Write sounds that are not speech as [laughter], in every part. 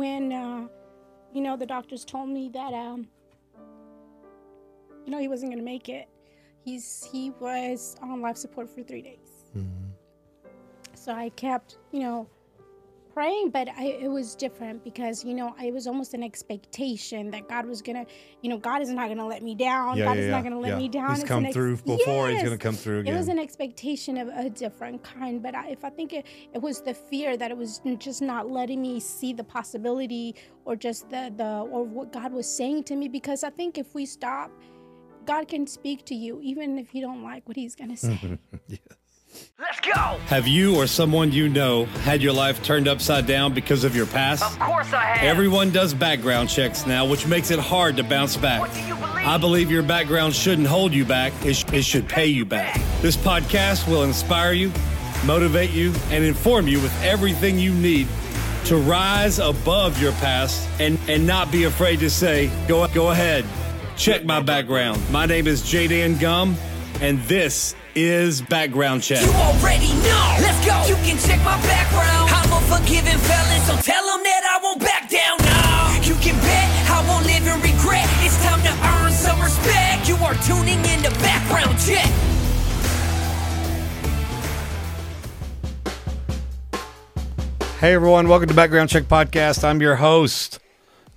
when, uh, you know, the doctors told me that, um, you know, he wasn't gonna make it. He's he was on life support for three days. So I kept, you know, praying, but I, it was different because you know it was almost an expectation that God was gonna, you know, God is not gonna let me down. Yeah, God yeah, is yeah, not gonna let yeah. me down. He's It's come an through before, he's gonna come through again. It was an expectation of a different kind, but I, if I think it, it was the fear that it was just not letting me see the possibility or just the the or what God was saying to me because I think if we stop, God can speak to you even if you don't like what He's gonna say. [laughs] Let's go! Have you or someone you know had your life turned upside down because of your past? Of course I have. Everyone does background checks now, which makes it hard to bounce back. What do you believe? I believe your background shouldn't hold you back, it, sh- it should pay you back. This podcast will inspire you, motivate you, and inform you with everything you need to rise above your past and, and not be afraid to say, go, go ahead, check my background. My name is Jay Dan Gumm, and this is Background Check. You already know. Let's go. You can check my background. I'm a forgiving felon, so tell them that I won't back down. No. You can bet I won't live in regret. It's time to earn some respect. You are tuning in to background check. Hey everyone, welcome to Background Check Podcast. I'm your host,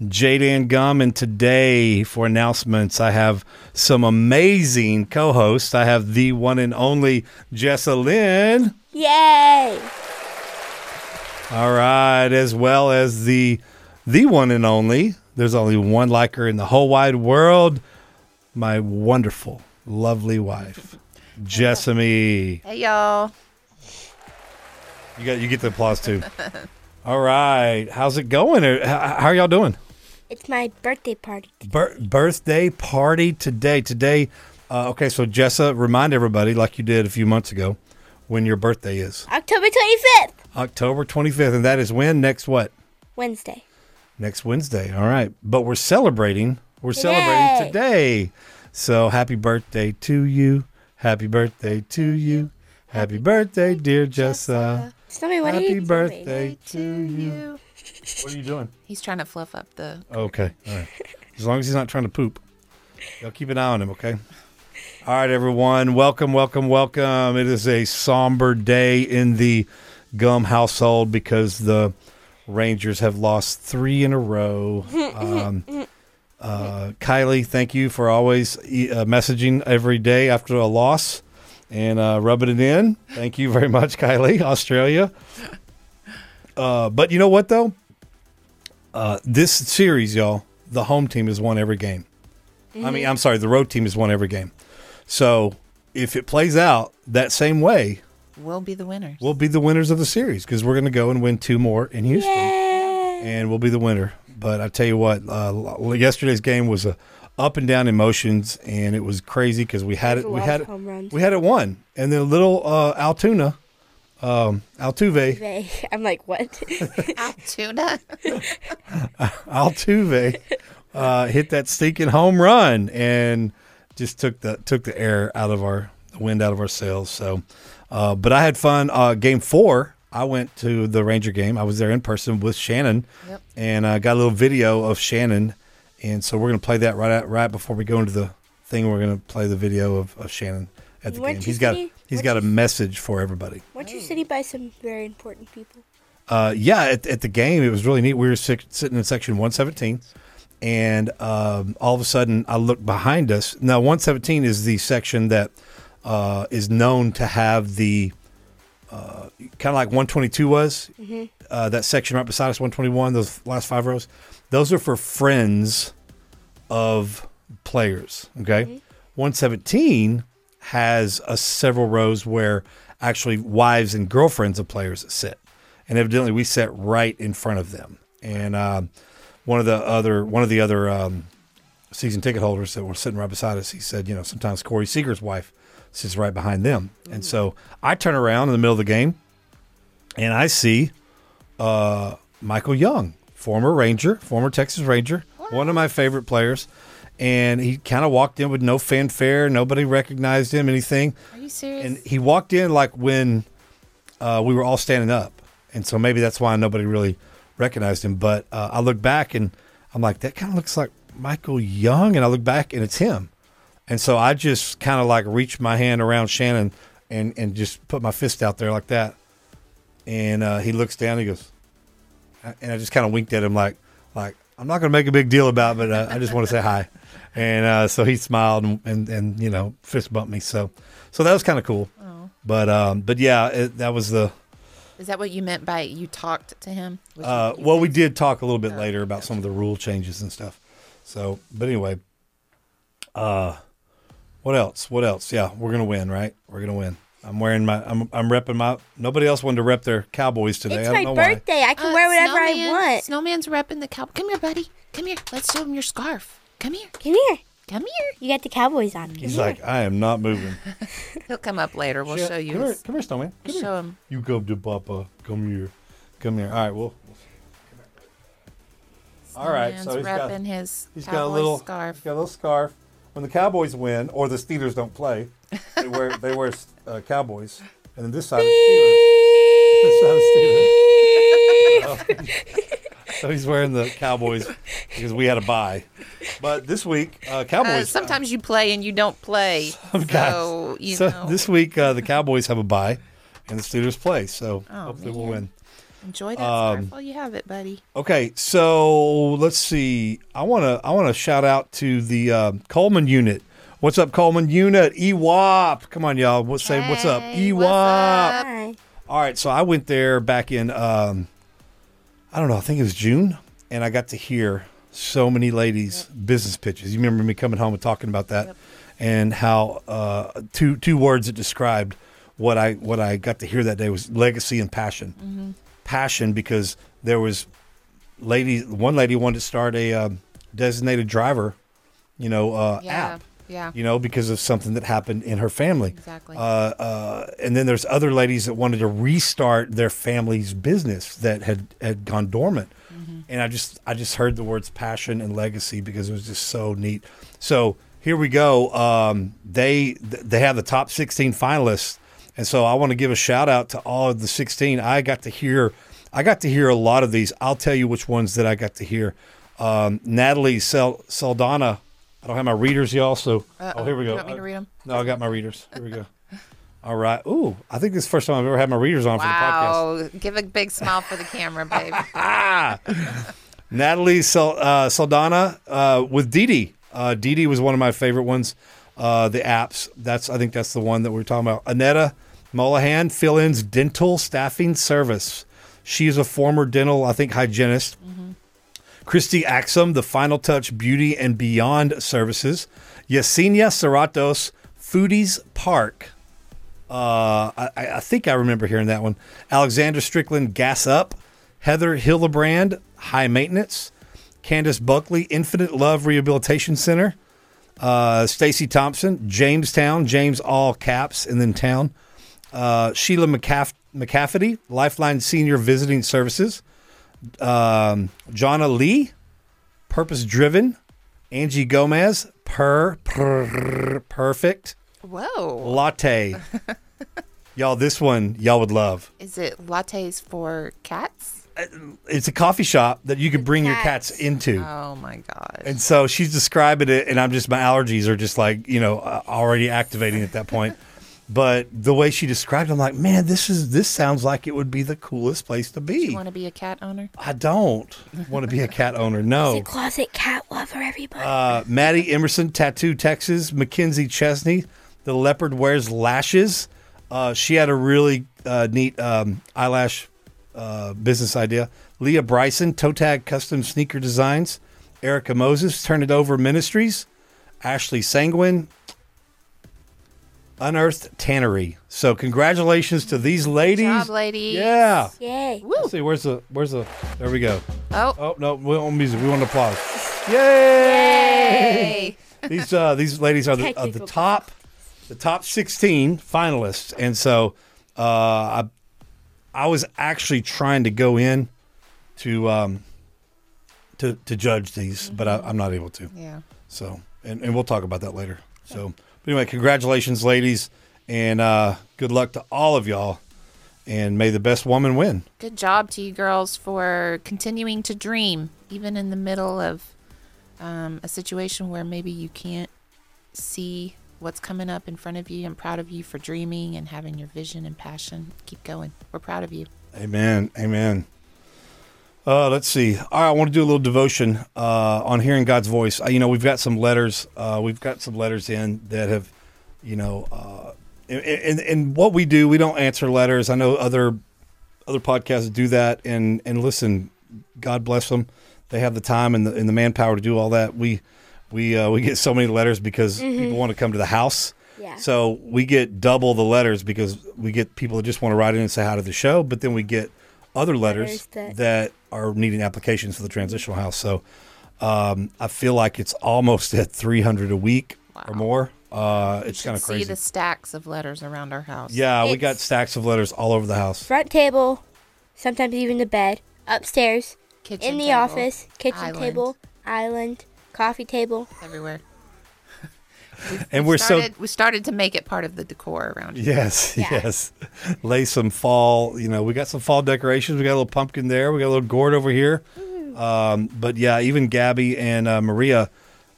Jay Dan Gumm, and today for announcements, I have some amazing co-hosts. I have the one and only Jessa Lynn. Yay! All right, as well as the the one and only. There's only one like her in the whole wide world. My wonderful, lovely wife, Jessamy. Hey y'all. You got you get the applause too. [laughs] All right, how's it going? How, how are y'all doing? It's my birthday party. Bir- birthday party today. Today, uh, okay. So Jessa, remind everybody, like you did a few months ago, when your birthday is October 25th, October 25th, and that is when next what? Wednesday. Next Wednesday. All right, but we're celebrating. We're celebrating Today. today. So happy birthday to you. Happy birthday to you. Happy birthday, dear Jessa. Snowmy, what are Happy you birthday to you. What are you doing? He's trying to fluff up the. Okay. All right. As long as he's not trying to poop. Y'all keep an eye on him, okay? All right, everyone. Welcome, welcome, welcome. It is a somber day in the Gumm household because the Rangers have lost three in a row. [laughs] Um, uh, Kylie, thank you for always e- uh, messaging every day after a loss and uh, rubbing it in. Thank you very much, Kylie, Australia. Uh, but you know what, though? Uh, this series, y'all, the home team has won every game. I mean, I'm sorry, the road team has won every game. So if it plays out that same way, We'll be the winners. we'll be the winners of the series because we're going to go and win two more in Houston, and we'll be the winner. But I tell you what, uh, yesterday's game was a up and down emotions, and it was crazy because we had There's it, we had it, home we had it won, and then little uh, Altoona, um, Altuve, They- I'm like, what? [laughs] Tuna. [laughs] Altuve uh, hit that stinking home run and just took the took the air out of our the wind out of our sails. So, uh, but I had fun. Uh, game four, I went to the Ranger game. I was there in person with Shannon, Yep. and I got a little video of Shannon. And so we're gonna play that right at, right before we go into the thing. We're gonna play the video of, of Shannon at the Weren't game. you He's got sitting- he's weren't got a you- message for everybody. Weren't you sitting by some very important people? Uh, yeah, at, at the game, it was really neat. We were sick, sitting in section 117, and um, all of a sudden, I looked behind us. Now, 117 is the section that uh, is known to have the uh, kind of like 122 was. Uh, that section right beside us, 121, those last five rows, those are for friends of players. Okay, 117 has a several rows where actually wives and girlfriends of players sit, and evidently we sat right in front of them. And um, one of the other one of the other um, season ticket holders that were sitting right beside us, he said, you know, sometimes Corey Seager's wife sits right behind them, and so I turn around in the middle of the game, and I see uh, Michael Young, former Ranger, former Texas Ranger, one of my favorite players. And he kind of walked in with no fanfare. Nobody recognized him, anything. Are you serious? And he walked in like when uh, we were all standing up. And so maybe that's why nobody really recognized him. But uh, I look back and I'm like, that kind of looks like Michael Young. And I look back and it's him. And so I just kind of like reached my hand around Shannon and, and just put my fist out there like that. And uh, he looks down. He goes, and I just kind of winked at him like, like I'm not going to make a big deal about, it, but uh, I just want to say hi. And uh, so he smiled and, and and you know fist bumped me. So so that was kind of cool. But um, but yeah, it, that was the. Is that what you meant by you talked to him? Uh, well, we did talk a little bit later about some of the rule changes and stuff. So, but anyway, uh, what else? What else? Yeah, we're gonna win, right? We're gonna win. I'm wearing my. I'm I'm repping my. Nobody else wanted to rep their Cowboys today. It's I don't my know why. birthday. I can Uh, wear whatever I want. Snowman's repping the cow. Come here, buddy. Come here. Let's show him your scarf. Come here. Come here. Come here. You got the Cowboys on. Come He's here. like, I am not moving. [laughs] He'll come up later. We'll Yeah, show you. Come here, come here, Snowman. Come we'll here. show him. You go to Papa. Come here. Come here. All right. Well. All right. So he's got, his he's got a little scarf. He's got a little scarf. When the Cowboys win or the Steelers don't play, they wear they wear uh, Cowboys, and then this side is Steelers. This side is Steelers. so he's wearing the Cowboys because we had a bye. But this week, uh, Uh, Cowboys. sometimes you play and you don't play. So, you so know, this week uh, the Cowboys have a bye, and the Steelers play. So Oh, hopefully we'll win. Enjoy that um, scarf while you have it, buddy. Okay, so let's see. I want to I want to shout out to the uh, Coleman unit. What's up, Coleman unit? EWOP. Come on, y'all. What's say what's up? EWOP. What's up? All right, so I went there back in um, I don't know. I think it was June, and I got to hear so many ladies' business pitches. You remember me coming home and talking about that, and how uh, two two words that described what I what I got to hear that day was legacy and passion. Passion because there was lady one lady wanted to start a um, designated driver, you know, uh, Yeah. app Yeah. you know, because of something that happened in her family. Exactly. Uh, uh, and then there's other ladies that wanted to restart their family's business that had, had gone dormant. Mm-hmm. And I just I just heard the words passion and legacy because it was just so neat. So here we go. Um, they they have the top 16 finalists, and so I want to give a shout out to all of the 16. I got to hear I got to hear a lot of these. I'll tell you which ones that I got to hear. Um, Natalie Sel- Saldana. I don't have my readers, y'all. So oh, here we go. You want me to read 'em? No, I got my readers. Here we go. All right. Ooh, I think this is the first time I've ever had my readers on for the podcast. Wow. Give a big smile for the camera, babe. [laughs] Natalie Sal- uh, Saldana uh, with Didi. Uh, Didi was one of my favorite ones. Uh, the apps. That's I think that's the one that we're talking about. Anetta Mullahan, fill-ins dental staffing service. She is a former dental, I think, hygienist. Christy Axum, the Final Touch Beauty and Beyond Services. Yesenia Serratos, Foodies Park. Uh, I, I think I remember hearing that one. Alexander Strickland, Gas Up. Heather Hillebrand, High Maintenance. Candace Buckley, Infinite Love Rehabilitation Center. Uh, Stacy Thompson, Jamestown, James all caps, and then town. Uh, Sheila McCaff- McCafferty, Lifeline Senior Visiting Services. Um, Jonna Lee, Purpose Driven. Angie Gomez, Per, per Perfect. Whoa. Latte. [laughs] y'all, this one y'all would love. Is it lattes for cats? It's a coffee shop that you could bring your Cats. cats into. Oh my god. And so she's describing it, and I'm just, my allergies are just like, you know, uh, already activating at that point. [laughs] But the way she described it, I'm like, man, this is, this sounds like it would be the coolest place to be. you want to be a cat owner? I don't want to be a cat owner. He's No. a closet cat lover, everybody. Uh, Maddie Emerson, Tattoo, Texas. Mackenzie Chesney, The Leopard Wears Lashes. Uh, she had a really uh, neat um, eyelash uh, business idea. Leah Bryson, Toe Tag Custom Sneaker Designs. Erica Moses, Turn It Over Ministries. Ashley Sanguin, Unearthed Tannery. So congratulations to these ladies. job, ladies. Yeah. Yay. Let's see, where's the, where's the, there we go. Oh. Oh, no, we want music. We want applause. [laughs] Yay! Hey. these uh, these ladies are the, are the top the top 16 finalists and so uh, I I was actually trying to go in to um to to judge these but I, I'm not able to Yeah. so and, and we'll talk about that later so but anyway congratulations ladies and uh, good luck to all of y'all and may the best woman win. Good job to you girls for continuing to dream, even in the middle of um, a situation where maybe you can't see what's coming up in front of you. I'm proud of you for dreaming and having your vision and passion. Keep going. We're proud of you. Amen. Amen. Uh, let's see. All right, I want to do a little devotion uh, on hearing God's voice. Uh, you know, we've got some letters. Uh, we've got some letters in that have, you know, uh, and, and, what we do, we don't answer letters. I know other other podcasts do that, and and listen, God bless them. They have the time and the, and the manpower to do all that. We we uh, we get so many letters because people want to come to the house. Yeah. So we get double the letters because we get people that just want to write in and say hi to the show, but then we get other letters, Letters that- that are needing applications for the transitional house. So um, I feel like it's almost at 300 a week or more. Uh, it's kind of crazy. see crazy. the stacks of letters around our house. Yeah, we got stacks of letters all over the house. Front table, sometimes even the bed, upstairs, Kitchen in the table, office, kitchen island, table, island, coffee table. everywhere. [laughs] And we're so Started, we started to make it part of the decor around here. Yes, [laughs] yes. Lay some fall. You know, we got some fall decorations. We got a little pumpkin there. We got a little gourd over here. Um, but yeah, even Gabby and uh, Maria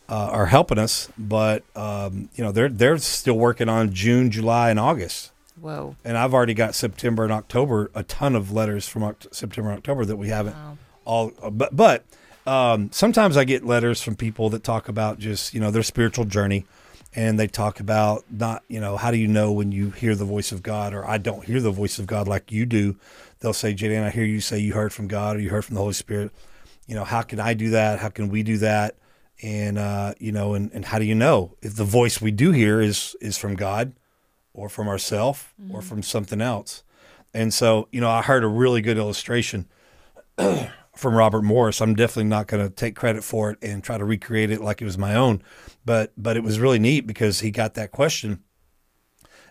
uh, are helping us. But um, you know, they're they're still working on June, July, and August. Whoa. And I've already got September and October. A ton of letters from Oct- September and October that we haven't all. But but um, sometimes I get letters from people that talk about just you know their spiritual journey, and they talk about not you know how do you know when you hear the voice of God or I don't hear the voice of God like you do. They'll say, Jay Dan, I hear you say you heard from God or you heard from the Holy Spirit. You know, how can I do that? How can we do that? And uh, you know, and, and how do you know if the voice we do hear is is from God or from ourself or from something else? And so, you know, I heard a really good illustration [clears throat] from Robert Morris. I'm definitely not going to take credit for it and try to recreate it like it was my own, but but it was really neat because he got that question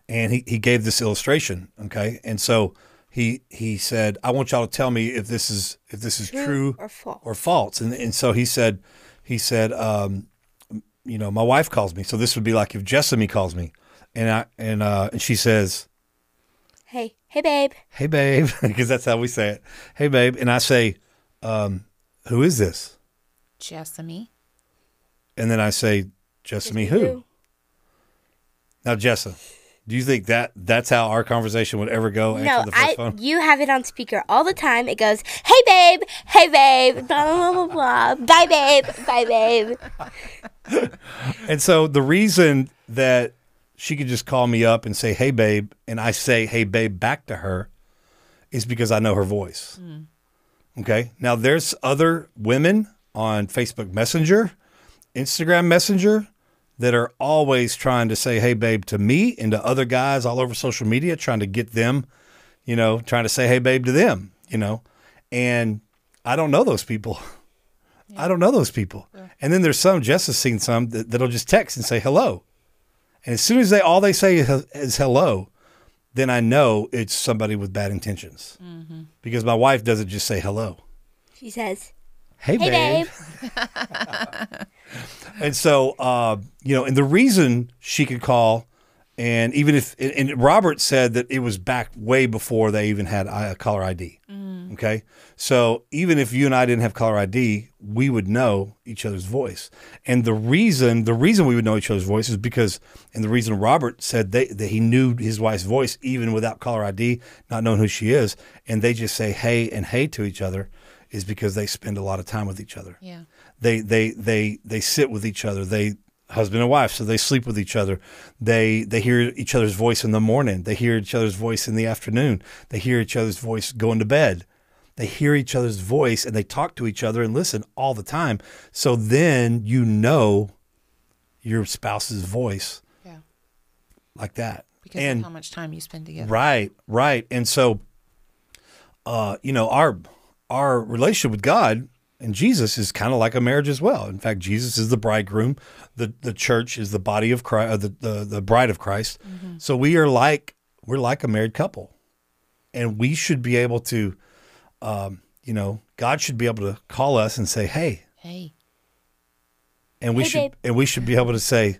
and he, he gave this illustration. Okay, and so he he said, "I want y'all to tell me if this is if this is true, or false. or false." And and so he said he said, um, you know, my wife calls me, so this would be like if Jessamy calls me, and I and uh, and she says, Hey, hey, babe. hey babe [laughs] because that's how we say it hey babe and i say um, who is this Jessamy. and then i say jessamy who now jessa do you think that that's how our conversation would ever go No, the first I. phone You have it on speaker all the time. It goes, "Hey, babe. Hey, babe. Blah blah blah blah. blah. Bye, babe. Bye, babe." [laughs] and so the reason that she could just call me up and say hey babe and i say hey babe back to her is because i know her voice okay. Now there's other women on facebook messenger instagram messenger that are always trying to say hey babe to me and to other guys all over social media trying to get them you know trying to say hey babe to them you know. And i don't know those people. I don't know those people. And then there's some jess has seen some that, that'll just text and say hello. And as soon as they all they say is hello then i know it's somebody with bad intentions because my wife doesn't just say hello She says, hey, "Hey, babe. babe." [laughs] And so, uh, you know, and the reason she could call, and even if, and- Robert said that it was back way before they even had a caller ID. Mm. Okay. So even if you and I didn't have caller ID, we would know each other's voice. And the reason, the reason we would know each other's voice is because, and the reason Robert said they, that he knew his wife's voice even without caller ID, not knowing who she is, and they just say hey and hey to each other, is because they spend a lot of time with each other Yeah. they they they they sit with each other they husband and wife so they sleep with each other they they hear each other's voice in the morning they hear each other's voice in the afternoon they hear each other's voice going to bed they hear each other's voice and they talk to each other and listen all the time so then you know your spouse's voice Yeah. like that Because and of how much time you spend together. Right, right. And so uh, you know, our our relationship with God and Jesus is kind of like a marriage as well. In fact, Jesus is the bridegroom. The the church is the body of Christ, uh, the, the the bride of Christ. So we are like we're like a married couple. And we should be able to um, you know, God should be able to call us and say, "Hey," Hey. and we Hey, should babe. and we should be able to say,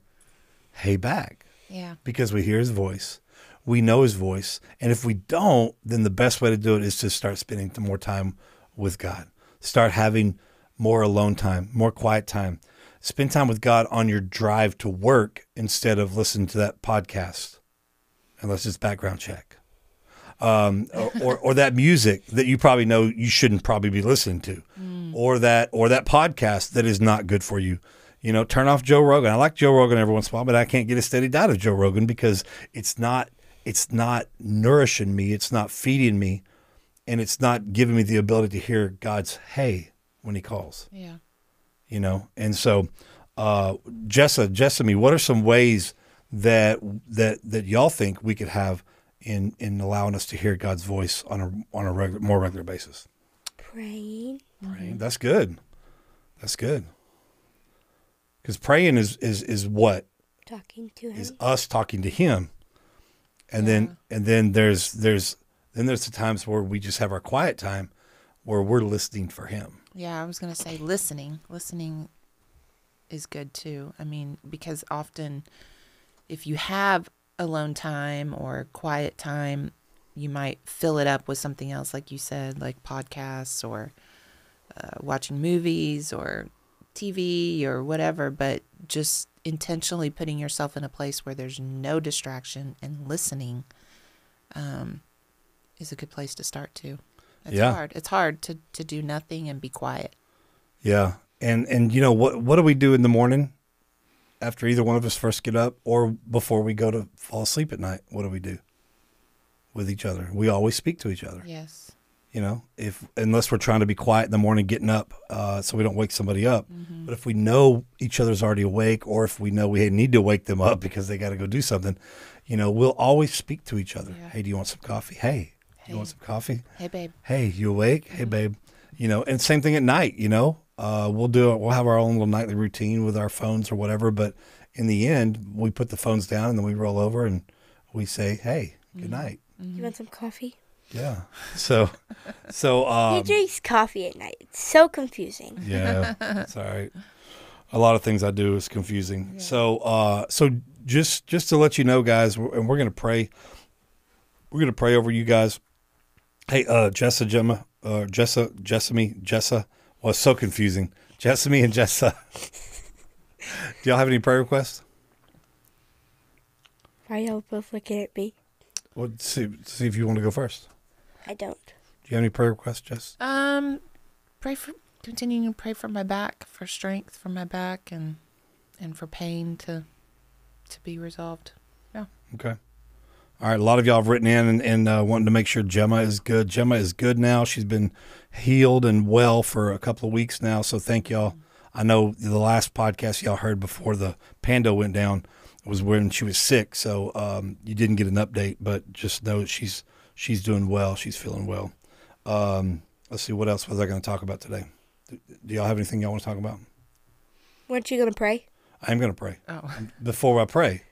"Hey back." Yeah. because we hear his voice. we know His voice. And if we don't, then the best way to do it is to start spending more time with God. Start having more alone time, more quiet time. Spend time with God on your drive to work instead of listening to that podcast, unless it's background check. Um, or, or, or that music that you probably know you shouldn't probably be listening to, or that or that podcast that is not good for you. You know, turn off Joe Rogan. I like Joe Rogan every once in a while, but I can't get a steady diet of Joe Rogan because it's not it's not nourishing me, it's not feeding me, and it's not giving me the ability to hear God's hey when He calls. Yeah. you know? And so uh jessa jessamy what are some ways that that that y'all think we could have in in allowing us to hear god's voice on a on a regular more regular basis? Praying. praying? That's good. That's good. Because praying is is is what? Talking to him. is us talking to him. And then and then there's there's then there's the times where we just have our quiet time where we're listening for him Yeah, I was going to say listening. Listening is good too. I mean, because often if you have alone time or quiet time, you might fill it up with something else, like you said, like podcasts or uh, watching movies or TV or whatever, but just intentionally putting yourself in a place where there's no distraction and listening um, is a good place to start too. It's Yeah. hard. It's hard to, to do nothing and be quiet. Yeah, and and you know what what do we do in the morning after either one of us first get up or before we go to fall asleep at night? What do we do with each other? We always speak to each other. Yes. You know, if unless we're trying to be quiet in the morning, getting up, uh, so we don't wake somebody up. But if we know each other's already awake, or if we know we need to wake them up [laughs] because they got to go do something, you know, we'll always speak to each other. Yeah. Hey, do you want some coffee? Hey, you want some coffee? Hey, babe. hey, you awake? Hey, babe. You know, and same thing at night. You know, uh, we'll do it. We'll have our own little nightly routine with our phones or whatever. But in the end, we put the phones down and then we roll over and we say, "Hey, good night." You want some coffee? Yeah. [laughs] So, so he um, drinks coffee at night. It's so confusing. yeah, [laughs] it's all right. A lot of things I do is confusing. So, uh, so just just to let you know, guys, we're, and we're gonna pray. We're gonna pray over you guys. Hey, uh, Jessa, Gemma, uh, Jessa, Jessamy, Jessa. Well, it's so confusing. Jessamy and Jessa. [laughs] Do y'all have any prayer requests? Why y'all both looking at me? Well, see, see if you want to go first. I don't. Do you have any prayer requests, Jess? Um, pray for continuing to pray for my back, for strength for my back, and and for pain to to be resolved. Yeah. Okay. All right. A lot of y'all have written in and, and uh, wanting to make sure Gemma is good. Gemma is good now. She's been healed and well for a couple of weeks now. So thank y'all. I know the last podcast y'all heard before the Pando went down was when she was sick. So um, you didn't get an update, but just know that she's she's doing well. She's feeling well. Um, let's see what else was I going to talk about today. Do, do y'all have anything y'all want to talk about? Weren't you gonna pray? I'm going to pray. Oh. Before I pray, do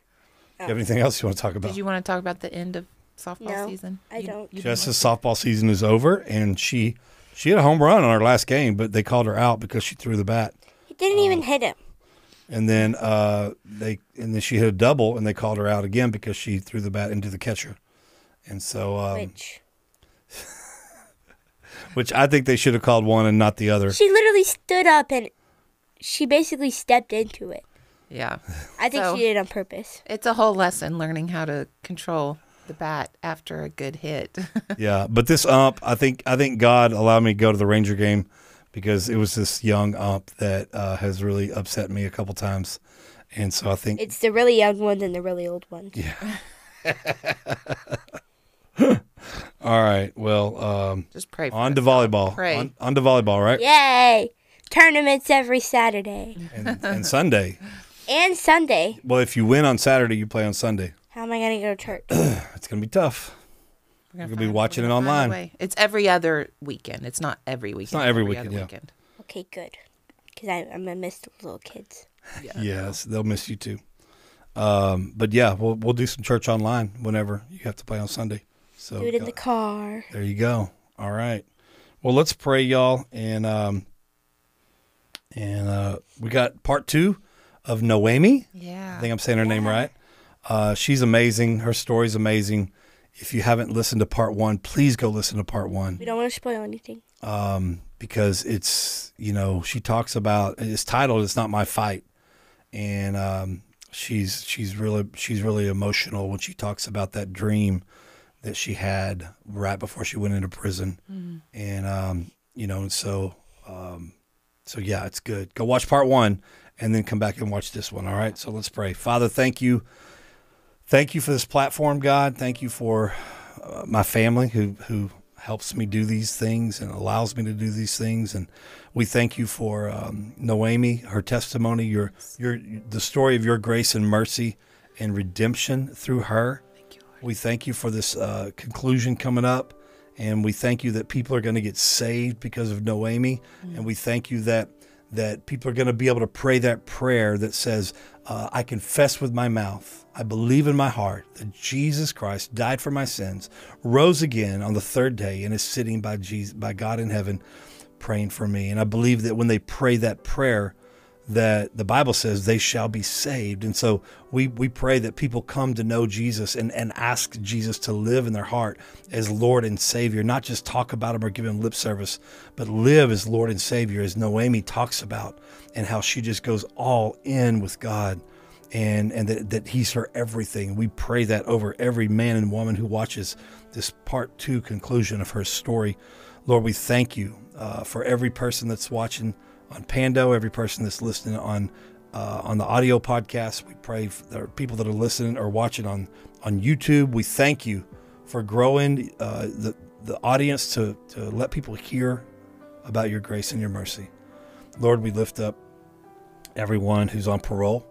you have anything else you want to talk about? Did you want to talk about the end of softball No, season? I You- don't. you Jess's softball season is over, and she she had a home run on her last game, but they called her out because she threw the bat. He didn't Oh. even hit him. And then uh, they and then she hit a double, and they called her out again because she threw the bat into the catcher. And so, um, Which [laughs] which I think they should have called one and not the other. she literally stood up and she basically stepped into it. To- Yeah. I think So- she did it on purpose. It's a whole lesson learning how to control the bat after a good hit. [laughs] Yeah, but this ump, I think I think God allowed me to go to the Ranger game because it was this young ump that uh, has really upset me a couple times, and so I think It's the really young ones and the really old ones. Yeah. [laughs] All right. Well, um, Just pray for on to volleyball. Pray. On, on to volleyball, right? Yay! Tournaments every Saturday And, and Sunday. And Sunday. Well, if you win on Saturday, you play on Sunday. How am I gonna go to church? [clears throat] It's gonna be tough. We're gonna be watching it gonna find a online. way. It's every other weekend. It's not every weekend. not every weekend, yeah. weekend. okay, good. Because I'm gonna miss the little kids. Yes, they'll miss you too. Um, but yeah, we'll we'll do some church online whenever you have to play on Sunday. So Do it in go- the car. there you go. All right. Well, let's pray, y'all, and um, and uh, we got part two of Noemi. Yeah. I think I'm saying her name right. Uh, she's amazing. Her story's amazing. If you haven't listened to part one, please go listen to part one We don't want to spoil anything. um, because it's you know she talks about it's titled "It's Not My Fight," and um, she's she's really she's really emotional when she talks about that dream that she had right before she went into prison, and um, you know, and so um, so yeah, it's good. Go watch part one, and then come back and watch this one. All right. So let's pray. Father, thank you, thank you for this platform, God. Thank you for uh, my family who who helps me do these things and allows me to do these things. And we thank you for um, Noemi, her testimony, your your the story of your grace and mercy and redemption through her. We thank you for this uh, conclusion coming up. And we thank you that people are going to get saved because of Noemi. And we thank you that that people are going to be able to pray that prayer that says, uh, I confess with my mouth, I believe in my heart that Jesus Christ died for my sins, rose again on the third day, and is sitting by Jesus, by God in heaven, praying for me. And I believe that when they pray that prayer, that the Bible says they shall be saved. And so we, we pray that people come to know Jesus and, and ask Jesus to live in their heart as Lord and Savior, not just talk about him or give him lip service, but live as Lord and Savior, as Noemi talks about, and how she just goes all in with God and, and that, that he's her everything. We pray that over every man and woman who watches this part two conclusion of her story. Lord, we thank you uh, for every person that's watching on Pando, every person that's listening on uh, on the audio podcast. We pray for the people that are listening or watching on on YouTube. We thank you for growing uh, the the audience to to let people hear about your grace and your mercy. Lord, we lift up everyone who's on parole,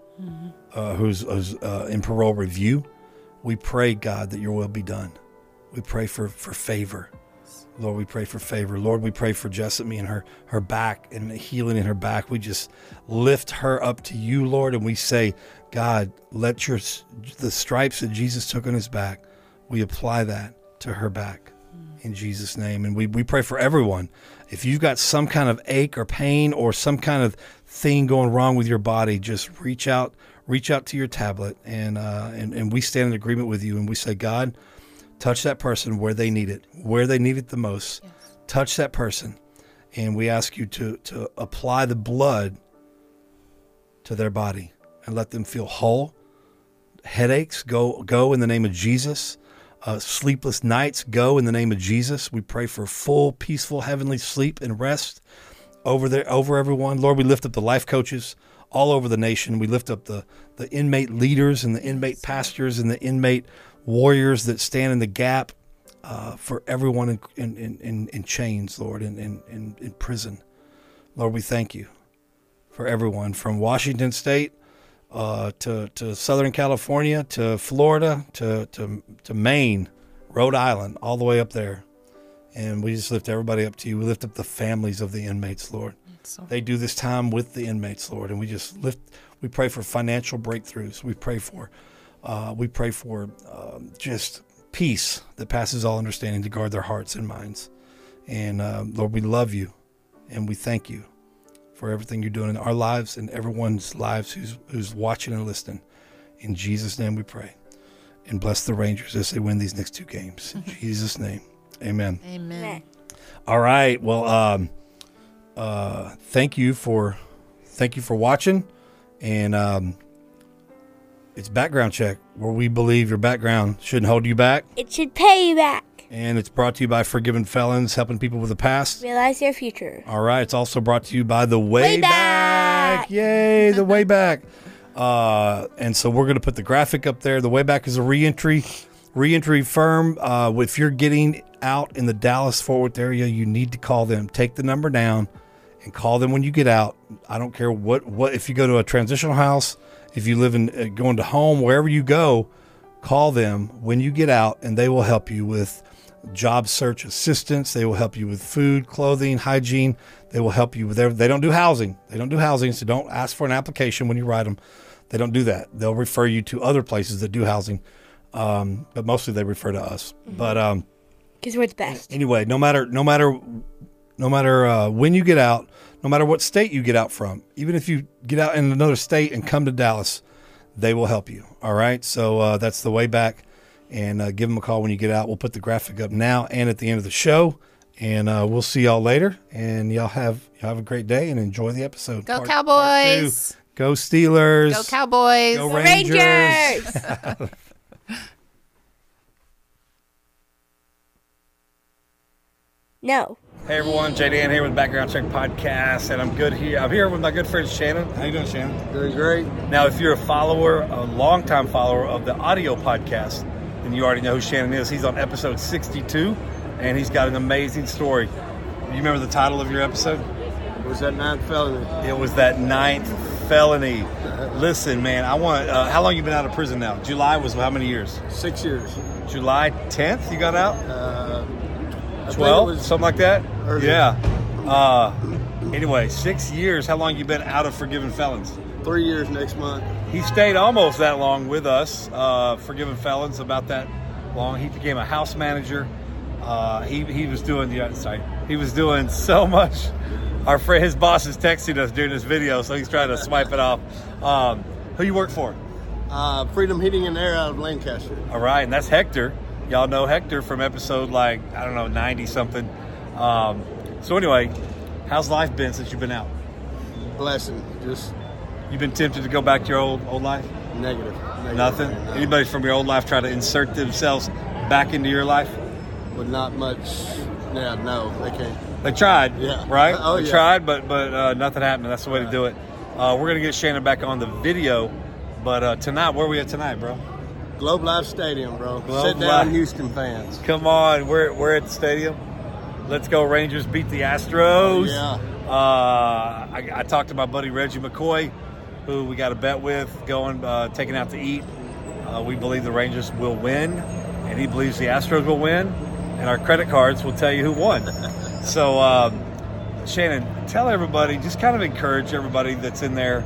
uh, who's, who's uh, in parole review. We pray, God, that your will be done. We pray for, for favor. Lord, we pray for favor. Lord, we pray for Jessamy and her her back and the healing in her back. We just lift her up to you, Lord, and we say, God, let your the stripes that Jesus took on his back, we apply that to her back in Jesus' name. And we, we pray for everyone. If you've got some kind of ache or pain or some kind of thing going wrong with your body, just reach out, reach out to your tablet and uh, and, and we stand in agreement with you and we say, God, touch that person where they need it, where they need it the most. Touch that person. And we ask you to, to apply the blood to their body and let them feel whole. Headaches go go in the name of Jesus. Uh, sleepless nights go in the name of Jesus. We pray for full, peaceful, heavenly sleep and rest over there over everyone. Lord, we lift up the life coaches all over the nation. We lift up the the inmate leaders and the inmate pastors and the inmate warriors that stand in the gap uh, for everyone in, in, in, in, in chains, Lord, in, in, in, in prison. Lord, we thank you for everyone from Washington State uh, to, to Southern California to Florida to, to, to Maine, Rhode Island, all the way up there. And we just lift everybody up to you. We lift up the families of the inmates, Lord. So They do this time with the inmates, Lord, and we just lift. We pray for financial breakthroughs. We pray for, uh, we pray for um, just peace that passes all understanding to guard their hearts and minds. And uh, Lord, we love you, and we thank you for everything you're doing in our lives and everyone's lives who's who's watching and listening. In Jesus' name, we pray, and bless the Rangers as they win these next two games. In [laughs] Jesus' name, Amen. amen. All right. Well, um, uh, thank you for thank you for watching, and um, it's background check where we believe your background shouldn't hold you back, It should pay you back. and it's brought to you by Forgiven Felons, helping people with the past. Realize your future. All right. It's also brought to you by the Way, Way Back. Yay, the Way [laughs] Back. Uh, and so we're going to put the graphic up there. The Way Back is a reentry reentry firm. Uh, if you're getting out in the Dallas Fort Worth area, you need to call them. Take the number down and call them when you get out. I don't care what what if you go to a transitional house, if you live in uh, going to home, wherever you go, call them when you get out, and they will help you with job search assistance. They will help you with food, clothing, hygiene. They will help you with their. They don't do housing. They don't do housing, so don't ask for an application when you write them. They don't do that. They'll refer you to other places that do housing, um, but mostly they refer to us. But um, Because we're the best. anyway, no matter no matter no matter uh, when you get out, no matter what state you get out from, even if you get out in another state and come to Dallas, they will help you. All right. So uh, that's the way back. And uh, give them a call when you get out. We'll put the graphic up now and at the end of the show. And uh, we'll see y'all later. And y'all have y'all have a great day and enjoy the episode. Go Part- part. Cowboys! Go Steelers. Go Cowboys! Go Rangers. Rangers. [laughs] No. Hey everyone, Jay Dan here with Background Check Podcast, and I'm good here. I'm here with my good friend Shannon. How you doing, Shannon? Doing great. Now, if you're a follower, a longtime follower of the audio podcast, then you already know who Shannon is. He's on episode 62, and he's got an amazing story. You remember the title of your episode? Was that ninth felony? It was that ninth felony. Listen, man, I want. Uh, how long you been out of prison now? July was how many years? Six years. July 10th, you got out. Uh, I think it 12, was- something like that. earlier. Yeah. Uh, anyway, six years. How long you been out of forgiven felons? Three years next month. He stayed almost that long with us, uh, forgiven felons, about that long. He became a house manager. Uh, he he was doing the sorry, he was doing [laughs] so much. Our friend, his boss is texting us during this video, so he's trying to swipe it off. Um, who you work for? Uh, Freedom Heating and Air out of Lancaster. All right, and that's Hector. Y'all know Hector from episode like I don't know ninety something. Um, so anyway, how's life been since you've been out? Blessing. Just You've been tempted to go back to your old old life? negative. Negative. Nothing. No. Anybody from your old life try to insert themselves back into your life? But not much. Yeah, no, they can't. They tried, Yeah. right? Oh, they yeah. tried, but but uh, nothing happened. That's the way to do it. Uh, we're gonna get Shannon back on the video, but uh, tonight, where are we at tonight, bro? Globe Life Stadium, bro. Globe Sit down, Life. Houston fans. Come on, we're we're at the stadium. Let's go Rangers! Beat the Astros. Yeah. Uh, I, I talked to my buddy Reggie McCoy, who we got a bet with, going uh, taking out to eat. Uh, we believe the Rangers will win, and he believes the Astros will win, and our credit cards will tell you who won. [laughs] so, um, Shannon, tell everybody, just kind of encourage everybody that's in there.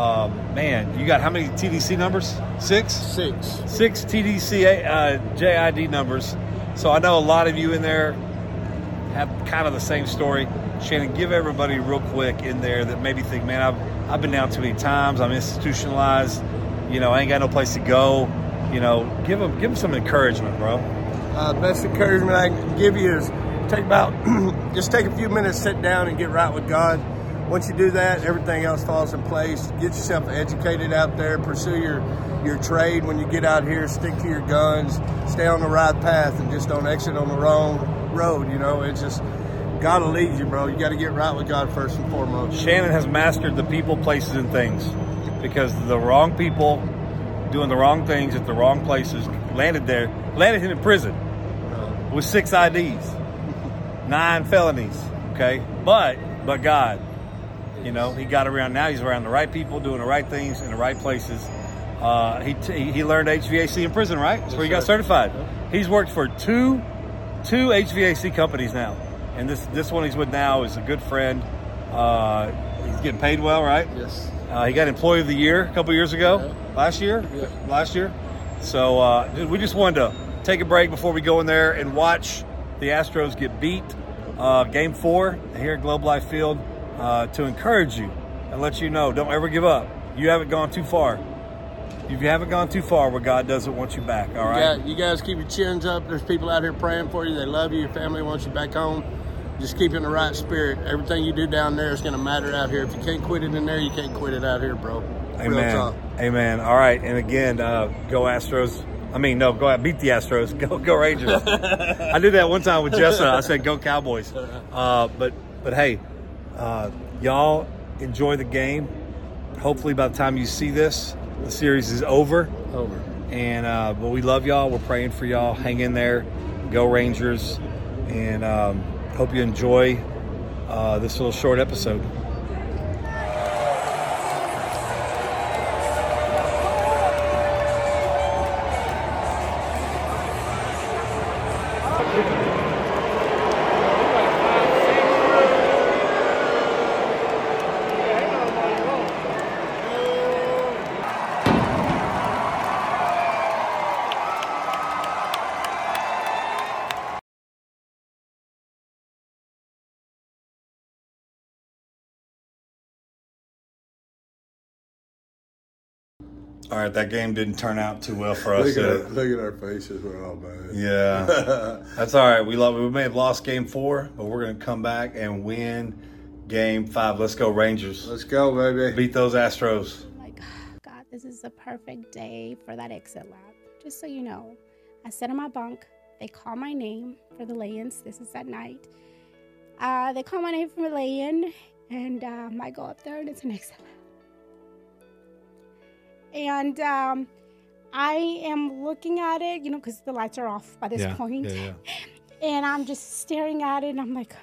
Um, man, you got how many TDC numbers? Six Six. six TDC uh, JID numbers. So I know a lot of you in there have kind of the same story. Shannon, give everybody real quick in there that maybe think, man, I've, I've been down too many times. I'm institutionalized. You know, I ain't got no place to go. You know, give them give them some encouragement, bro. Uh, best encouragement I can give you is take about [clears throat] just take a few minutes, sit down, and get right with God. Once you do that, everything else falls in place. Get yourself educated out there. Pursue your your trade. When you get out here, stick to your guns. Stay on the right path, and just don't exit on the wrong road. You know, it's just God will lead you, bro. You got to get right with God first and foremost. Shannon has mastered the people, places, and things because the wrong people doing the wrong things at the wrong places landed there, landed him in prison uh-huh. with six IDs, nine felonies. Okay, but but God, you know, he got around. Now he's around the right people, doing the right things in the right places. Uh, he t- he learned HVAC in prison, right? That's where he got certified. He's worked for two two HVAC companies now, and this this one he's with now is a good friend. Uh, he's getting paid well, right? Yes. Uh, he got Employee of the Year a couple years ago. Last year? Yeah. Last year. So uh, dude, we just wanted to take a break before we go in there and watch the Astros get beat. Uh, game four here at Globe Life Field uh, to encourage you and let you know don't ever give up. You haven't gone too far. If you haven't gone too far where God doesn't want you back, all right? Yeah, you guys keep your chins up. There's people out here praying for you. They love you. Your family wants you back home. Just keep in the right spirit. Everything you do down there is going to matter out here. If you can't quit it in there, you can't quit it out here, bro. Amen. Amen. All right. And again, uh, go Astros. I mean, no, go out, beat the Astros. [laughs] Go, go Rangers. [laughs] I did that one time with Jessa. I said, go Cowboys. Uh, but, but hey, uh, y'all enjoy the game. Hopefully, by the time you see this, the series is over. Over. And uh, but we love y'all. We're praying for y'all. Hang in there. Go Rangers. And um, hope you enjoy uh, this little short episode. Right, that game didn't turn out too well for us. Look at, our, look at our faces. We're all bad. Yeah, [laughs] that's all right. We love. We may have lost game four, but we're gonna come back and win game five. Let's go Rangers. Let's go, baby. Beat those Astros. like, God, this is the perfect day for that exit lap. Just so you know, I sit on my bunk. They call my name for the lay-ins. This is at night. Uh, they call my name for the lay-in, and um, I go up there, and it's an exit lap. And um, I am looking at it, you know, because the lights are off by this yeah, point. yeah, yeah. [laughs] and I'm just staring at it and I'm like,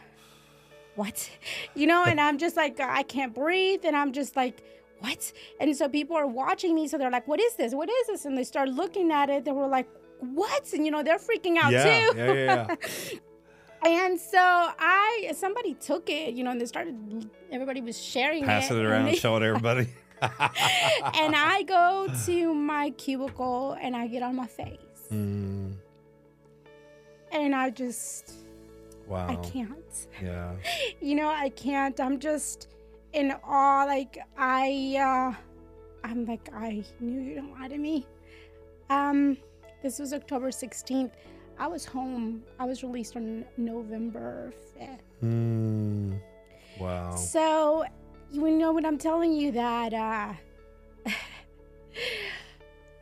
what? You know, and I'm just like, I can't breathe. And I'm just like, what? And so people are watching me. So they're like, what is this? What is this? And they start looking at it. They were like, what? And, you know, they're freaking out Yeah, too. yeah, yeah, [laughs] and so I, somebody took it, you know, and they started, everybody was sharing Passing it and around, they- showing everybody. [laughs] and I go to my cubicle and I get on my face. Mm, And I just, wow. I can't. Yeah. [laughs] you know i can't i'm just in awe like i uh i'm like i knew you don't lie to me um this was october 16th i was home i was released on november 5th Mm, wow. so you know what i'm telling you that uh [laughs]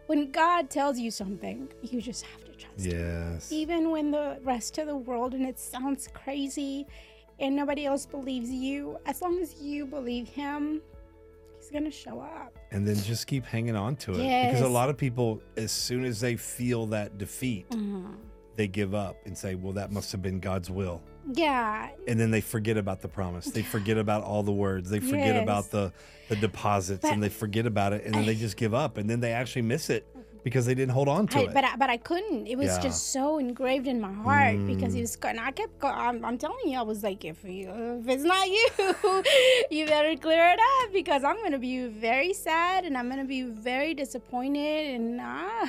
when god tells you something you just have to trust him. Yes. even when the rest of the world and it sounds crazy and nobody else believes you as long as you believe him he's gonna show up. And then just keep hanging on to it. Because a lot of people as soon as they feel that defeat Mm-hmm. they give up and say well that must have been god's will yeah and then they forget about the promise they forget about all the words they forget Yes. about the the deposits But- and they forget about it and then they just give up and then they actually miss it because they didn't hold on to I, it but I, but I couldn't. It was Yeah. just so engraved in my heart because Mm. he was. And I kept. I'm, I'm telling you, I was like, if you, if it's not you, [laughs] you better clear it up because I'm gonna be very sad and I'm gonna be very disappointed and ah,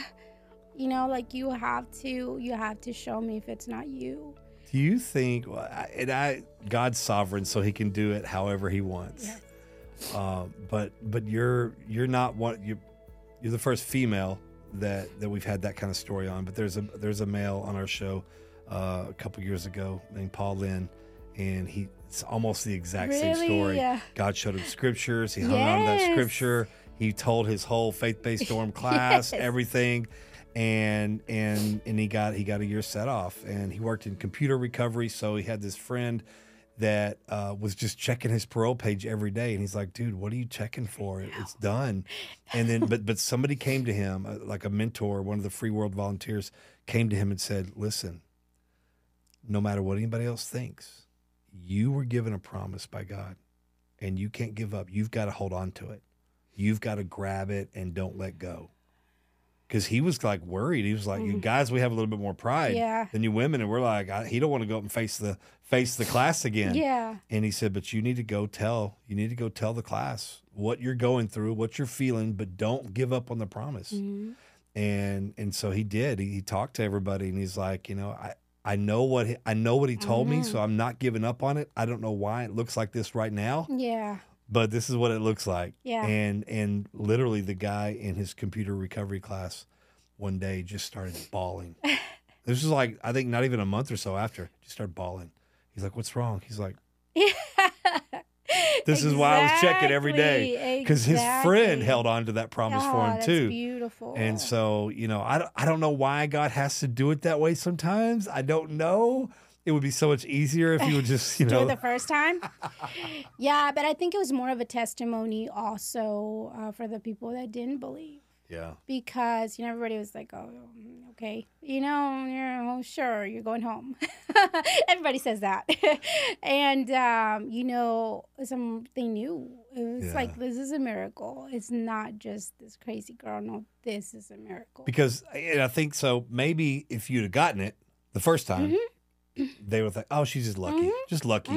you know, like you have to, you have to show me if it's not you. Do you think and i god's sovereign so he can do it however he wants Yes. uh, but but you're you're not one you you're the first female that that we've had that kind of story on but there's a there's a male on our show uh, a couple years ago named paul lynn and he it's almost the exact same story Yeah. god showed him scriptures he hung on to that scripture he told his whole faith-based dorm [laughs] class Yes. everything and and and he got he got a year set off and he worked in computer recovery. So he had this friend that uh, was just checking his parole page every day. And he's like dude what are you checking for? It's done. And then but but somebody came to him uh, like a mentor one of the free world volunteers came to him and said listen no matter what anybody else thinks you were given a promise by god and you can't give up. You've got to hold on to it. You've got to grab it and don't let go because he was like worried. He was like, "You guys, we have a little bit more pride. Yeah. than you women," and we're like, I, "He don't want to go up and face the face the class again." Yeah. And he said, "But you need to go tell. You need to go tell the class what you're going through, what you're feeling, but don't give up on the promise." Mm-hmm. And and so he did. He, he talked to everybody, and he's like, "You know, I." I know what he, I know what he told me, Mm-hmm. so I'm not giving up on it. I don't know why it looks like this right now, Yeah. But this is what it looks like. Yeah. And and literally the guy in his computer recovery class one day just started bawling. [laughs] this was like I think not even a month or so after, just started bawling. He's like, "What's wrong?" He's like, "This is why I was checking every day Exactly, because his friend held on to that promise oh, for him too." beautiful. And so, you know, I don't, I don't know why God has to do it that way sometimes. I don't know. It would be so much easier if you would just, you know, [laughs] do it the first time. [laughs] yeah, but I think it was more of a testimony also uh, for the people that didn't believe. yeah. because you know everybody was like, "Oh, okay, you know, you're oh, sure you're going home." [laughs] everybody says that, and um, you know, something new. It was Yeah. like this is a miracle. It's not just this crazy girl. No, this is a miracle. Because and I think so. Maybe if you'd have gotten it the first time, Mm-hmm. They would think, "Oh, she's just lucky, just lucky."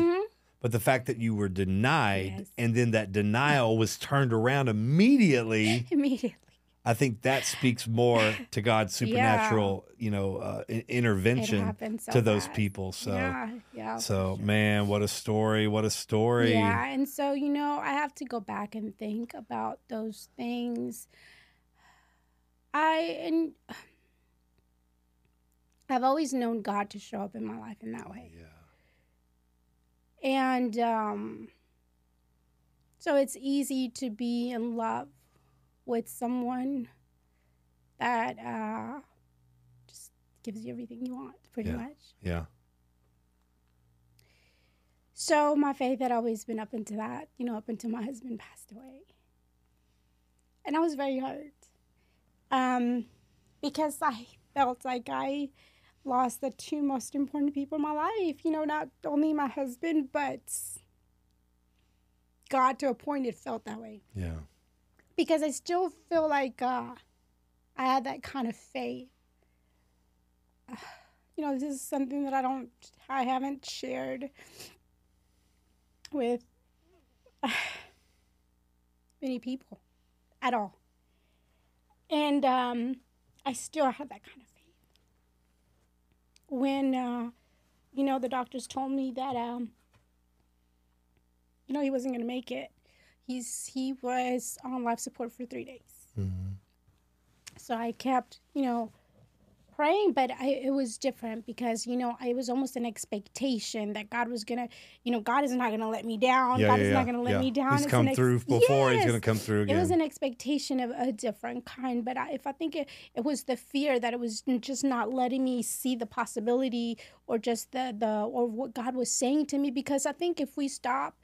But the fact that you were denied, Yes. and then that denial was turned around immediately, [laughs] Immediately, I think that speaks more to God's supernatural, you know, uh, intervention so to those people. So, yeah, yeah. so sure. man, what a story! What a story! Yeah, and so you know, I have to go back and think about those things. I and I've always known God to show up in my life in that way. Yeah. And um, so it's easy to be in love with someone that uh, just gives you everything you want, pretty Yeah. much. Yeah. So my faith had always been up into that, you know, up until my husband passed away. And I was very hurt. Um, because I felt like I lost the two most important people in my life, you know, not only my husband, but God to a point it felt that way. Yeah. Because I still feel like uh, I had that kind of faith. [sighs] you know, this is something that I don't, I haven't shared with [sighs] many people at all. And um, I still had that kind of. When, uh, you know, the doctors told me that, um, you know, he wasn't going to make it. He's he was on life support for three days. So I kept, you know, praying, but I, it was different because you know it was almost an expectation that God was gonna, you know, God is not gonna let me down. Yeah, God yeah, is yeah, not gonna let me down. He's It's come ex- through before, he's gonna come through It was an expectation of a different kind, but I, if I think it, it was the fear that it was just not letting me see the possibility or just the the or what God was saying to me because I think if we stop,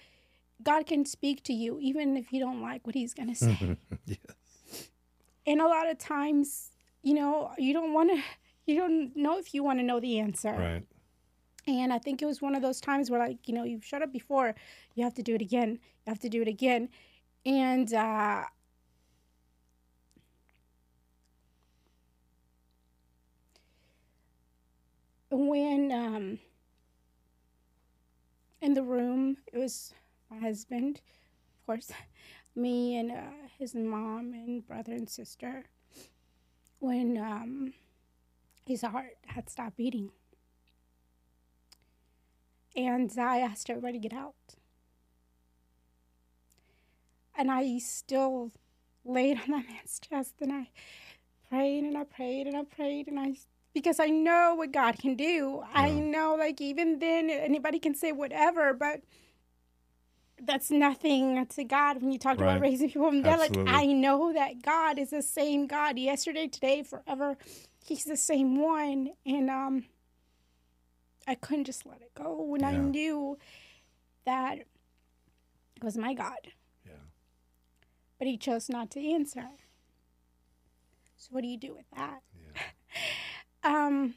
God can speak to you even if you don't like what He's gonna [laughs] say. yes. and a lot of times, you know, you don't want to. You don't know if you want to know the answer. Right. And I think it was one of those times where, like, you know, you've shut up before, you have to do it again. You have to do it again. And uh, when um, in the room, it was my husband, of course, [laughs] me and uh, his mom and brother and sister. When um, his heart had stopped beating. And I asked everybody to get out. And I still laid [laughs] on that man's chest and I prayed and I prayed and I prayed and I because I know what God can do. I know like even then anybody can say whatever, but that's nothing to God when you talk Right. about raising people from dead. Like I know that God is the same God yesterday, today, forever. He's the same one. And um I couldn't just let it go when I knew that it was my God. Yeah. But he chose not to answer. So what do you do with that? Yeah. [laughs] um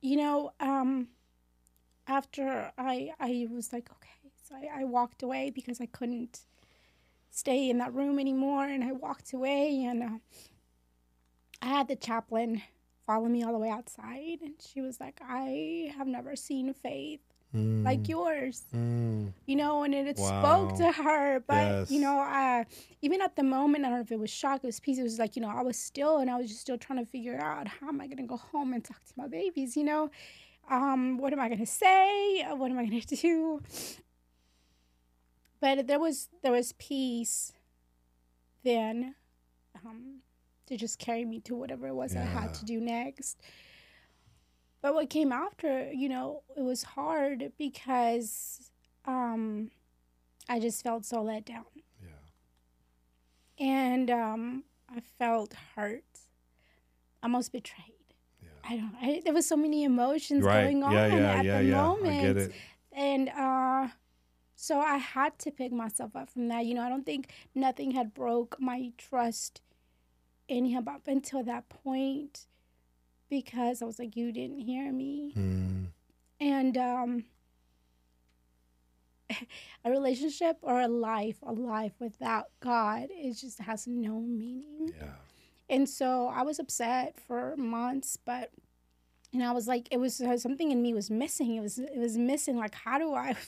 you know, um after I I was like, okay. So I, I walked away because I couldn't stay in that room anymore and I walked away and uh, I had the chaplain follow me all the way outside and she was like, I have never seen faith like yours. Mm. You know, and it, it Wow. spoke to her. But you know, uh, even at the moment, I don't know if it was shock, it was peace. It was like, you know, I was still and I was just still trying to figure out how am I gonna go home and talk to my babies, you know? Um, what am I gonna say? Uh, What am I gonna [laughs] do? But there was there was peace then um, to just carry me to whatever it was I had to do next. But what came after, you know, it was hard because um, I just felt so let down. Yeah. And um, I felt hurt, almost betrayed. Yeah. I don't. I, there was so many emotions Right. going on Yeah, yeah, at yeah, the yeah. moment, I get it. and uh, so I had to pick myself up from that. You know, I don't think nothing had broke my trust in him up until that point, because I was like, "You didn't hear me," Mm. and um, [laughs] a relationship or a life, a life without God, it just has no meaning. Yeah. And so I was upset for months, but and I was like, it was uh, something in me was missing. It was it was missing. Like, how do I? [laughs]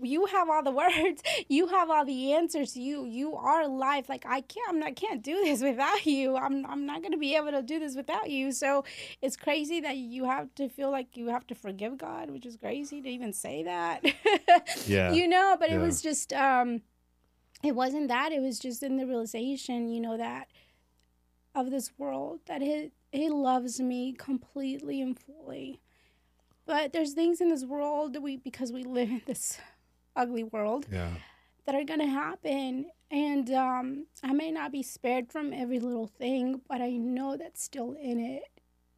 You have all the words. [laughs] You have all the answers. You you are life. Like I can't. I'm not. Can't do [laughs] this without you. I'm. I'm not gonna be able to do this without you. So it's crazy that you have to feel like you have to forgive God, which is crazy to even say that. [laughs] Yeah. You know, but it was just. um It wasn't that. It was just in the realization. You know that of this world that he he loves me completely and fully. But there's things in this world that we because we live in this ugly world Yeah. that are gonna happen. And um, I may not be spared from every little thing, but I know that still in it,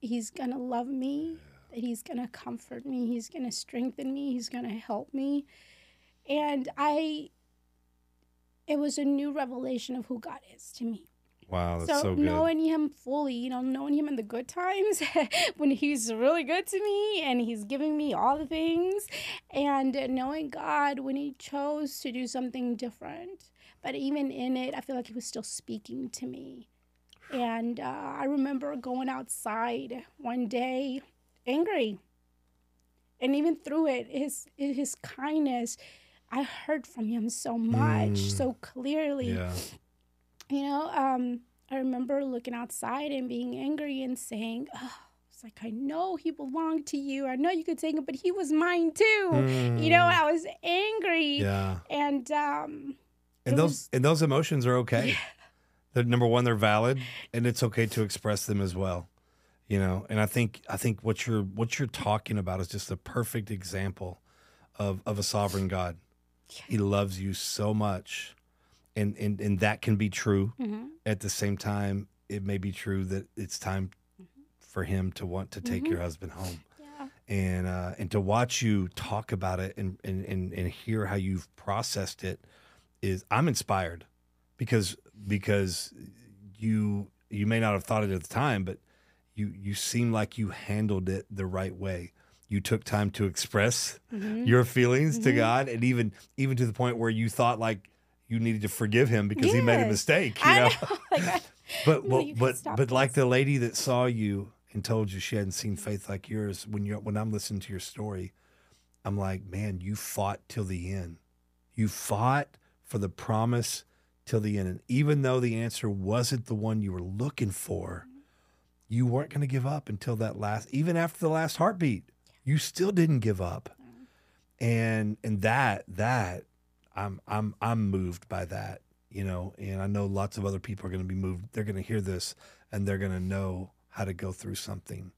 he's gonna love me, that he's gonna comfort me, he's gonna strengthen me, he's gonna help me. And I, it was a new revelation of who God is to me. Wow, that's So, so, good. knowing him fully, you know, knowing him in the good times [laughs] when he's really good to me and he's giving me all the things, and knowing God when he chose to do something different. But even in it, I feel like he was still speaking to me. And uh, I remember going outside one day angry. And even through it, his his kindness, I heard from him so much, so clearly yeah. You know, um, I remember looking outside and being angry and saying, oh, it's like, I know he belonged to you. I know you could take him, but he was mine too. You know, I was angry. Yeah. And um, And those was- and those emotions are okay. They're number one, they're valid, and it's okay to express them as well. You know, and I think I think what you're what you're talking about is just a perfect example of of a sovereign God. He loves you so much, and and and that can be true. Mm-hmm. At the same time, it may be true that it's time mm-hmm. for him to want to take your mm-hmm. husband home. Yeah, and uh, and to watch you talk about it and, and and and hear how you've processed it is I'm inspired because because you you may not have thought it at the time, but you you seem like you handled it the right way. You took time to express your feelings to God, and even even to the point where you thought like you needed to forgive him because he made a mistake. You know? know. [laughs] like, [laughs] But No, well, you can but but like the lady that saw you and told you she hadn't seen faith like yours. When you when I'm listening to your story, I'm like, man, you fought till the end. You fought for the promise till the end, and even though the answer wasn't the one you were looking for, you weren't going to give up until that last. Even after the last heartbeat, you still didn't give up, and and that that I'm I'm I'm moved by that, you know, and I know lots of other people are going to be moved. They're going to hear this and they're going to know how to go through something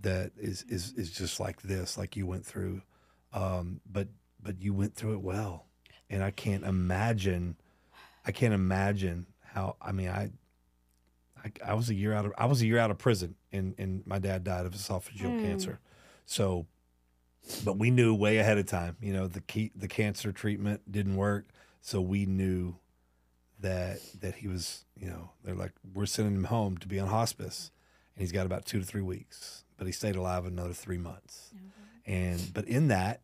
that is is is just like this, like you went through. Um, but but you went through it well, and I can't imagine. I can't imagine how. I mean, I. I, I was a year out of I was a year out of prison, and and my dad died of esophageal cancer, so but we knew way ahead of time. You know, the key, the cancer treatment didn't work, so we knew that that he was. You know, they're like, we're sending him home to be on hospice, and he's got about two to three weeks, but he stayed alive another three months. Oh, and but in that,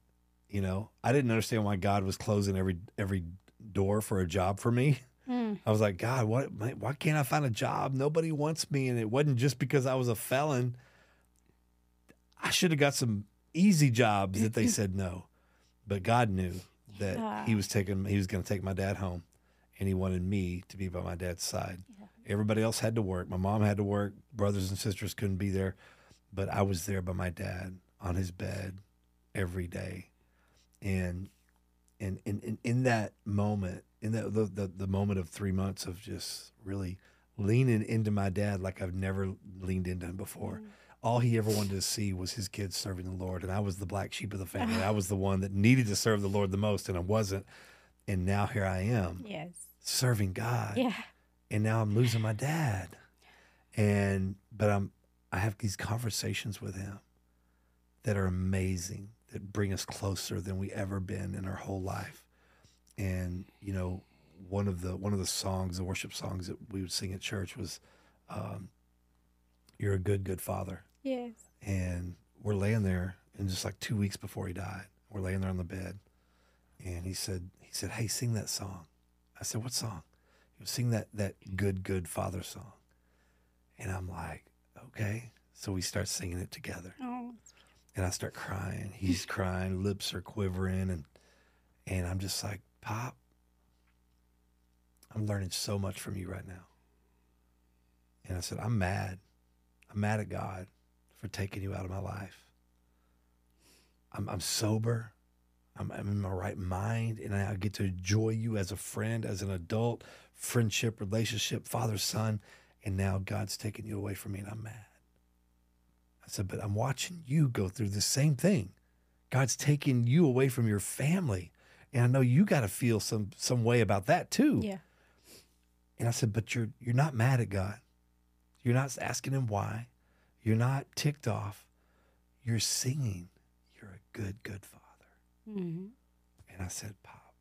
you know, I didn't understand why God was closing every every door for a job for me. Hmm. I was like, God, what? Why can't I find a job? Nobody wants me, and it wasn't just because I was a felon. I should have got some easy jobs that they said no, but God knew that He was taking He was going to take my dad home, and He wanted me to be by my dad's side. Everybody else had to work. My mom had to work. Brothers and sisters couldn't be there, but I was there by my dad on his bed every day, and and in in, that moment, in that the, the the moment of three months of just really leaning into my dad like I've never leaned into him before. Mm. All he ever wanted to see was his kids serving the Lord, and I was the black sheep of the family. I was the one that needed to serve the Lord the most, and I wasn't. And now here I am [laughs] yes. serving God Yeah. and now I'm losing my dad. And but I'm I have these conversations with him that are amazing, that bring us closer than we ever been in our whole life. And you know, one of the one of the songs, the worship songs that we would sing at church was, um, "You're a good, good father." Yes. and we're laying there and just like two weeks before he died we're laying there on the bed. And he said he said hey sing that song. I said what song? He was sing that that good good father song. And i'm like okay. So we start singing it together. Oh, and i start crying. He's crying lips are quivering and and i'm just like pop i'm learning so much from you right now. And i said i'm mad. I'm mad at god for taking you out of my life. I'm, I'm sober. I'm, I'm in my right mind, and I get to enjoy you as a friend, as an adult, friendship, relationship, father, son. and now God's taking you away from me and I'm mad. I said, but I'm watching you go through the same thing. God's taking you away from your family. And I know you got to feel some some way about that too. Yeah. And I said, but you're you're not mad at God. You're not asking him why. You're not ticked off. You're singing. You're a good, good father. hmm And I said, Pop,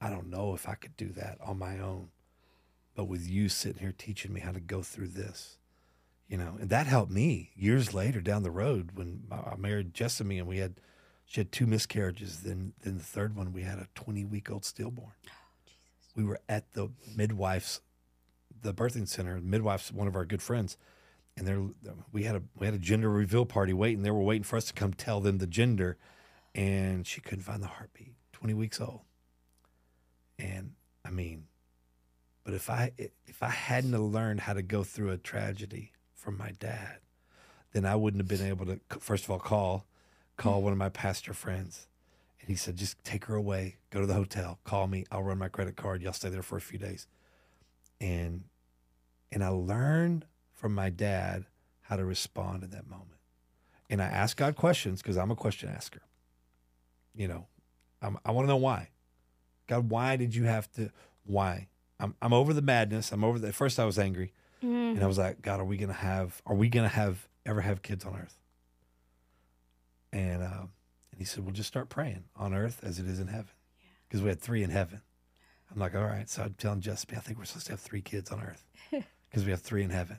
I don't know if I could do that on my own. But with you sitting here teaching me how to go through this, you know, and that helped me years later down the road when I I married Jessamy and we had, she had two miscarriages. Then, then the third one, we had a 20 week old stillborn. We were at the midwife's, the birthing center. Midwife's one of our good friends. And there, we had a we had a gender reveal party waiting. They were waiting for us to come tell them the gender, and she couldn't find the heartbeat. Twenty weeks old, and I mean, but if I if I hadn't learned how to go through a tragedy from my dad, then I wouldn't have been able to. First of all, call call one of my pastor friends, and he said, just take her away, go to the hotel, call me, I'll run my credit card, y'all stay there for a few days, and and I learned from my dad how to respond in that moment. And I ask God questions because I'm a question asker. You know, I'm, I want to know why. God, why did you have to? Why? I'm, I'm over the madness. I'm over the. At first, I was angry, and I was like, God, are we gonna have? Are we gonna have ever have kids on earth? And uh, and he said, well, just start praying on earth as it is in heaven, because we had three in heaven. I'm like, all right. So I'm telling Jessamy, I think we're supposed to have three kids on earth [laughs] because we have three in heaven.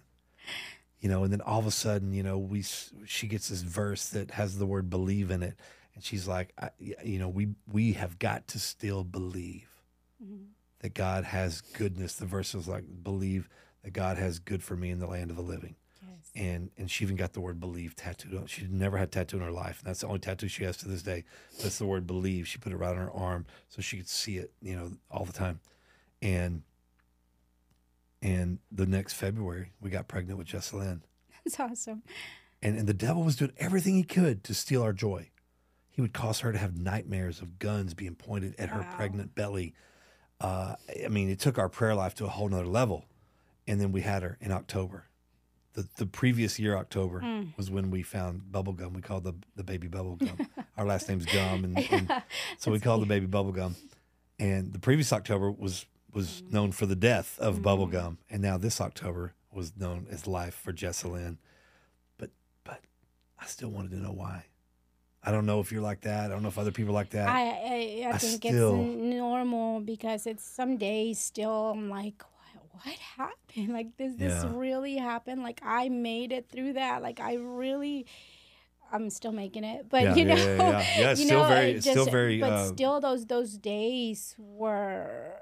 You know, and then all of a sudden, you know, we she gets this verse that has the word believe in it, and she's like, I, you know, we we have got to still believe mm-hmm. that God has goodness. The verse is like, believe that God has good for me in the land of the living. Yes. And and she even got the word believe tattooed on. She never had tattoo in her life, and that's the only tattoo she has to this day. That's the word believe. She put it right on her arm so she could see it, you know, all the time. And and the next February, we got pregnant with Jessalyn. That's awesome. And, and the devil was doing everything he could to steal our joy. He would cause her to have nightmares of guns being pointed at her pregnant belly. Uh, I mean, it took our prayer life to a whole nother level. And then we had her in October. The, the previous year, October, was when we found bubblegum. We called the, the baby bubblegum. [laughs] our last name's Gumm. And, and [laughs] so we called the baby bubblegum. And the previous October was was known for the death of bubble gum. And now this October was known as life for Jessalyn but but I still wanted to know why. I don't know if you're like that. I don't know if other people like that. I I, I I think still- it's normal because it's some days still I'm like what, what happened like does this Yeah. really happen like I made it through that like I really I'm still making it but Yeah, you know yeah, yeah. Yeah, it's [laughs] you still know, very- it it's still very, but uh, still those those days were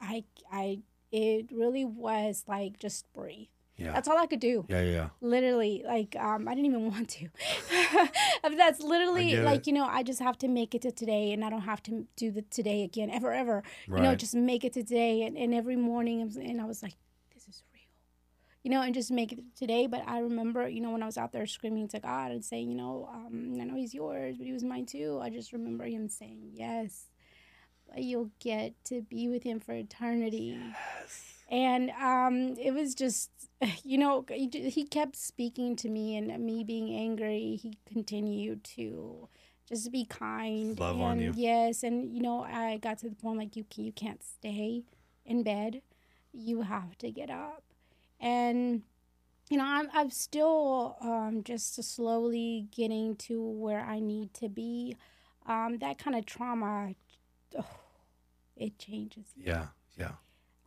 I I it really was like just breathe yeah. that's all I could do yeah, yeah, yeah. literally like um i didn't even want to [laughs] But that's literally like it. you know i just have to make it to today and i don't have to do the today again ever ever Right. you know just make it to today and, and every morning and i was like this is real you know and just make it today but i remember you know when i was out there screaming to god and saying you know um, i know he's yours but he was mine too i just remember him saying yes you'll get to be with him for eternity Yes. and um, it was just [sighs] you know he, kept speaking to me and me being angry he continued to just be kind Love on you. yes and you know i got to the point like you, you can't stay in bed you have to get up and you know i'm, I'm still um, just slowly getting to where i need to be um, that kind of trauma it changes Yeah, yeah.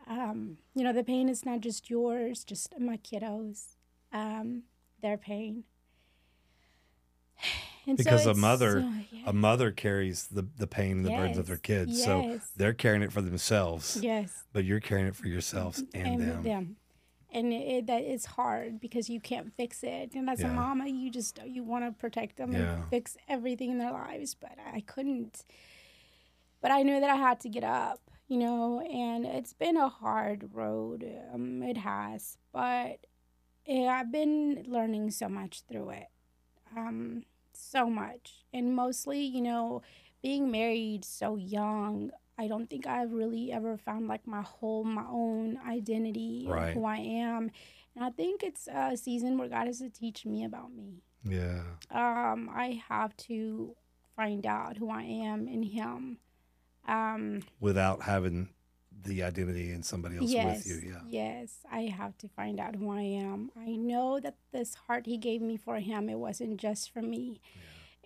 um, you know, the pain is not just yours, just my kiddos, um, their pain. [sighs] And so Because a mother so, yeah. a mother carries the, the pain and the burdens of their Yes, kids. So they're carrying it for themselves. yes, But you're carrying it for yourselves and, them. And it, it, that is hard because you can't fix it. And as a mama, you just you want to protect them Yeah. and fix everything in their lives, but I couldn't. But I knew that I had to get up, you know, and it's been a hard road. Um, it has, but yeah, I've been learning so much through it. Um, so much. And mostly, you know, being married so young, I don't think I've really ever found like my whole, my own identity, or Right. who I am. And I think it's a season where God has to teach me about me. Yeah. Um, I have to find out who I am in Him. Um, Without having the identity in somebody else yes, with you. Yeah. yes, I have to find out who I am. I know that this heart He gave me for Him, it wasn't just for me.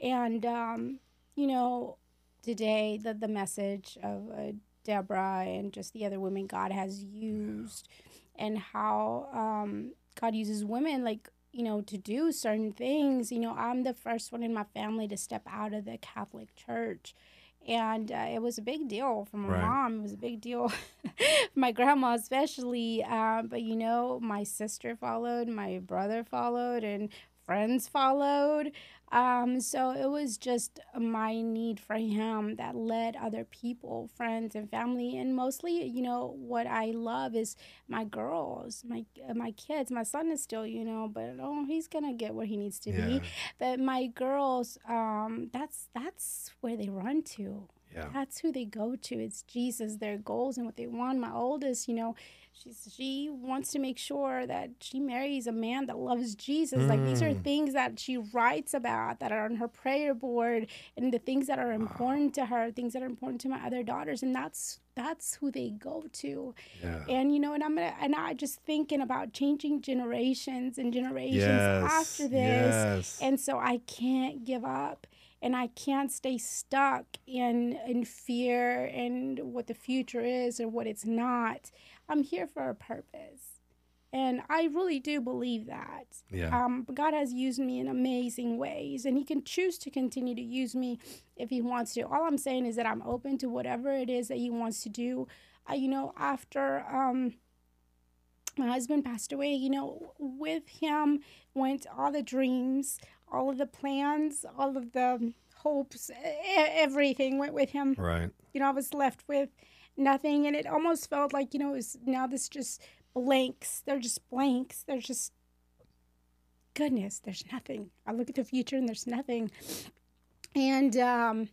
And um, you know, today the the message of uh, Deborah and just the other women God has used, and how um, God uses women like you know to do certain things. You know, I'm the first one in my family to step out of the Catholic Church. And uh, it was a big deal for my Right. mom. It was a big deal [laughs] for my grandma, especially. Um, but you know, my sister followed, my brother followed, and friends followed. Um, so it was just my need for him that led other people, friends and family, and mostly, you know, what I love is my girls, my uh, my kids. My son is still, you know, but oh, he's gonna get where he needs to Yeah. be. But my girls, um, that's that's where they run to. Yeah. That's who they go to. It's Jesus, their goals and what they want. My oldest, you know, she's she wants to make sure that she marries a man that loves Jesus. Like these are mm. things that she writes about that are on her prayer board and the things that are important to her, things that are important to my other daughters. And that's that's who they go to. Yeah. And you know, and I'm gonna and I just thinking about changing generations and generations Yes. after this. Yes. And so I can't give up and I can't stay stuck in in fear and what the future is or what it's not. I'm here for a purpose. And I really do believe that. Yeah. Um, God has used me in amazing ways, and He can choose to continue to use me if He wants to. All I'm saying is that I'm open to whatever it is that He wants to do. Uh, you know, after um, my husband passed away, you know, with him went all the dreams, all of the plans, all of the hopes, everything went with him. Right. You know, I was left with nothing, and it almost felt like, you know, it was now this just blanks. They're just blanks. They're just goodness. There's nothing. I look at the future, and there's nothing. And um,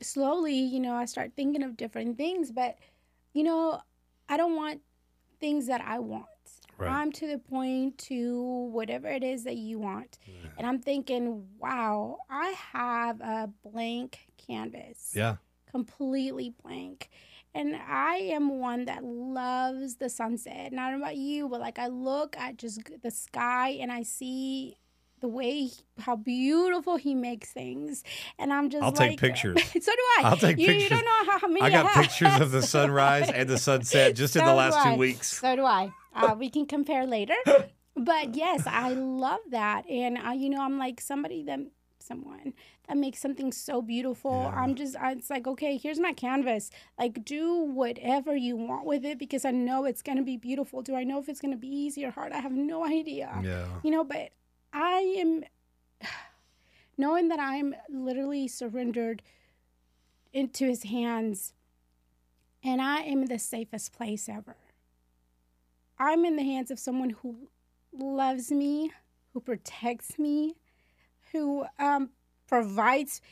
slowly, you know, I start thinking of different things, but you know, I don't want things that I want. Right. I'm to the point to whatever it is that you want. And I'm thinking, wow, I have a blank canvas Yeah. completely blank. And I am one that loves the sunset. Not about you, but like I look at just the sky and I see the way how beautiful he makes things, and I'm just I'll take like, pictures. [laughs] so do I. I'll take you, pictures. You don't know how, how many I got have. pictures of the [laughs] sunrise and the sunset just in the last two weeks. So do I. Uh, [laughs] we can compare later. But yes, I love that, and uh, you know, I'm like somebody that someone that makes something so beautiful. Yeah. I'm just, I, it's like, okay, here's my canvas. Like, do whatever you want with it because I know it's gonna be beautiful. Do I know if it's gonna be easy or hard? I have no idea. Yeah. You know, but I am knowing that I'm literally surrendered into his hands and I am in the safest place ever. I'm in the hands of someone who loves me, who protects me, who um, provides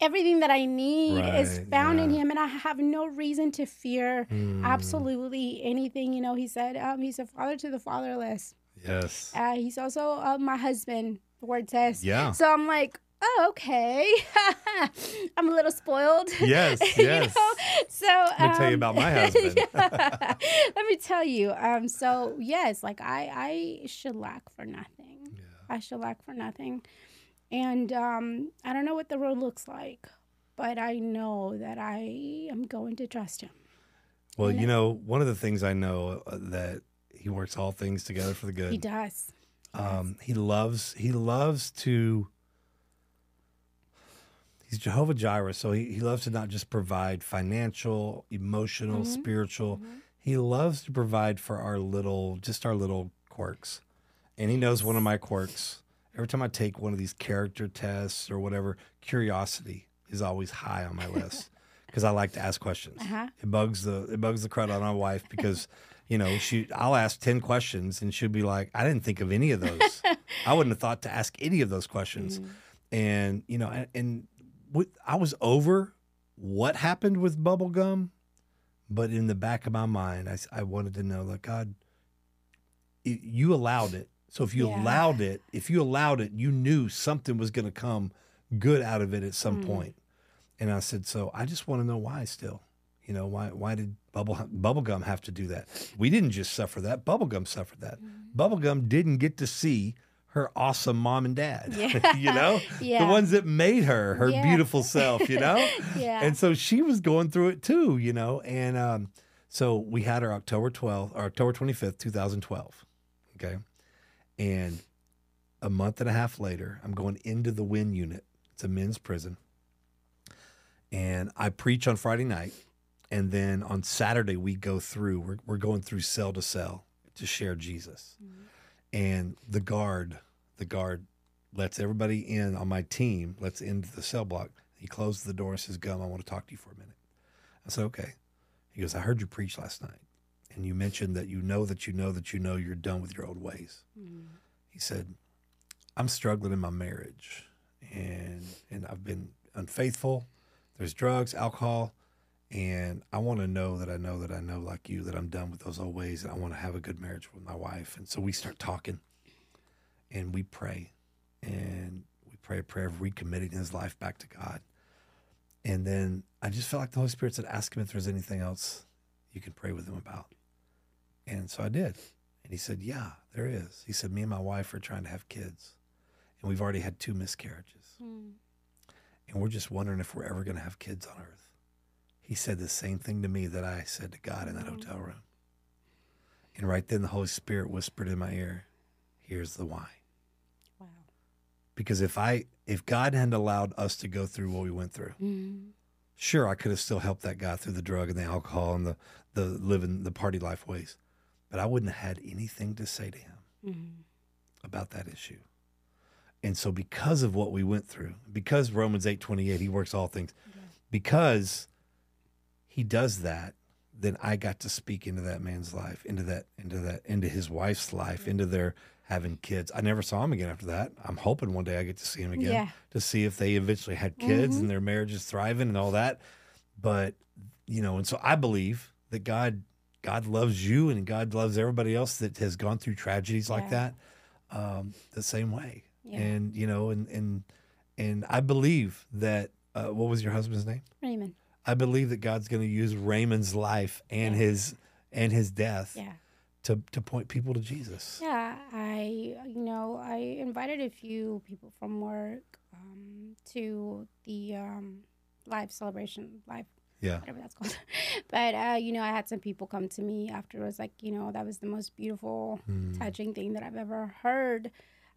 everything that I need is Right, found in him, and I have no reason to fear Mm, absolutely anything. You know, he said um, he's a father to the fatherless. Yes. Uh, he's also uh, my husband. The word says. Yeah. So I'm like, oh, okay. [laughs] I'm a little spoiled. [laughs] Yes, You yes. know? So Let me tell you um, about my [laughs] husband. yeah. Let me tell you. Um. So yes, like I, I should lack for nothing. Yeah. I should lack for nothing, and um, I don't know what the road looks like, but I know that I am going to trust him. Well, you know, one of the things I know uh, that he works all things together for the good. He does. Um, he loves he loves to he's Jehovah Jireh, so he, he loves to not just provide financial, emotional, Mm-hmm. spiritual. He loves to provide for our little just our little quirks. And he knows one of my quirks. Every time I take one of these character tests or whatever, curiosity is always high on my list [laughs] because I like to ask questions. Uh-huh. It bugs the it bugs the crud out of my wife because [laughs] you know she I'll ask ten questions and she'll be like, I didn't think of any of those. [laughs] I wouldn't have thought to ask any of those questions. Mm-hmm. And you know, and, and with, I was over what happened with bubblegum, but in the back of my mind, I, I wanted to know that God, y- you allowed it. So if you Yeah. allowed it, if you allowed it, you knew something was going to come good out of it at some mm-hmm. point. And I said, so I just want to know why still. You know, why why did Bubble Bubblegum have to do that? We didn't just suffer that. Bubblegum suffered that. Bubblegum didn't get to see her awesome mom and dad. [laughs] you know? Yeah. The ones that made her her Yeah. beautiful self, you know? [laughs] Yeah. And so she was going through it too, you know. And um, so we had her October 12th or October 25th, 2012. Okay. And a month and a half later, I'm going into the Wynne unit. It's a men's prison. And I preach on Friday night. And then on Saturday, we go through, we're, we're going through cell to cell to share Jesus. Mm-hmm. And the guard, the guard lets everybody in on my team, lets into the cell block. He closes the door and says, Gumm, I want to talk to you for a minute. I said, okay. He goes, I heard you preach last night. And you mentioned that you know that you know that you know you're done with your old ways. Mm-hmm. He said, I'm struggling in my marriage and and I've been unfaithful. There's drugs, alcohol, and I want to know that I know that I know like you that I'm done with those old ways and I want to have a good marriage with my wife. And so we start talking and we pray and we pray a prayer of recommitting his life back to God. And then I just felt like the Holy Spirit said, ask him if there's anything else you can pray with him about. And so I did. And he said, Yeah, there is. He said, Me and my wife are trying to have kids, and we've already had two miscarriages. Hmm. And we're just wondering if we're ever going to have kids on earth. He said the same thing to me that I said to God in that mm. hotel room. And right then, the Holy Spirit whispered in my ear, Here's the why. Wow. Because if I, if God hadn't allowed us to go through what we went through, mm. sure, I could have still helped that guy through the drug and the alcohol and the, the living the party life ways, but I wouldn't have had anything to say to him mm. about that issue. And so, because of what we went through, because Romans eight twenty eight, he works all things, because he does that, then I got to speak into that man's life, into that, into that, into his wife's life, into their having kids. I never saw him again after that. I'm hoping one day I get to see him again Yeah. to see if they eventually had kids and their marriage is thriving and all that. But you know, and so I believe that God, God loves you and God loves everybody else that has gone through tragedies like that, um, the same way. Yeah. And you know, and and and I believe that. Uh, what was your husband's name? Raymond. I believe that God's going to use Raymond's life and his and his death Yeah. to to point people to Jesus. Yeah, I you know I invited a few people from work um, to the um, live celebration, live Yeah. whatever that's called. [laughs] but uh, you know, I had some people come to me afterwards, like you know, that was the most beautiful, Hmm. touching thing that I've ever heard.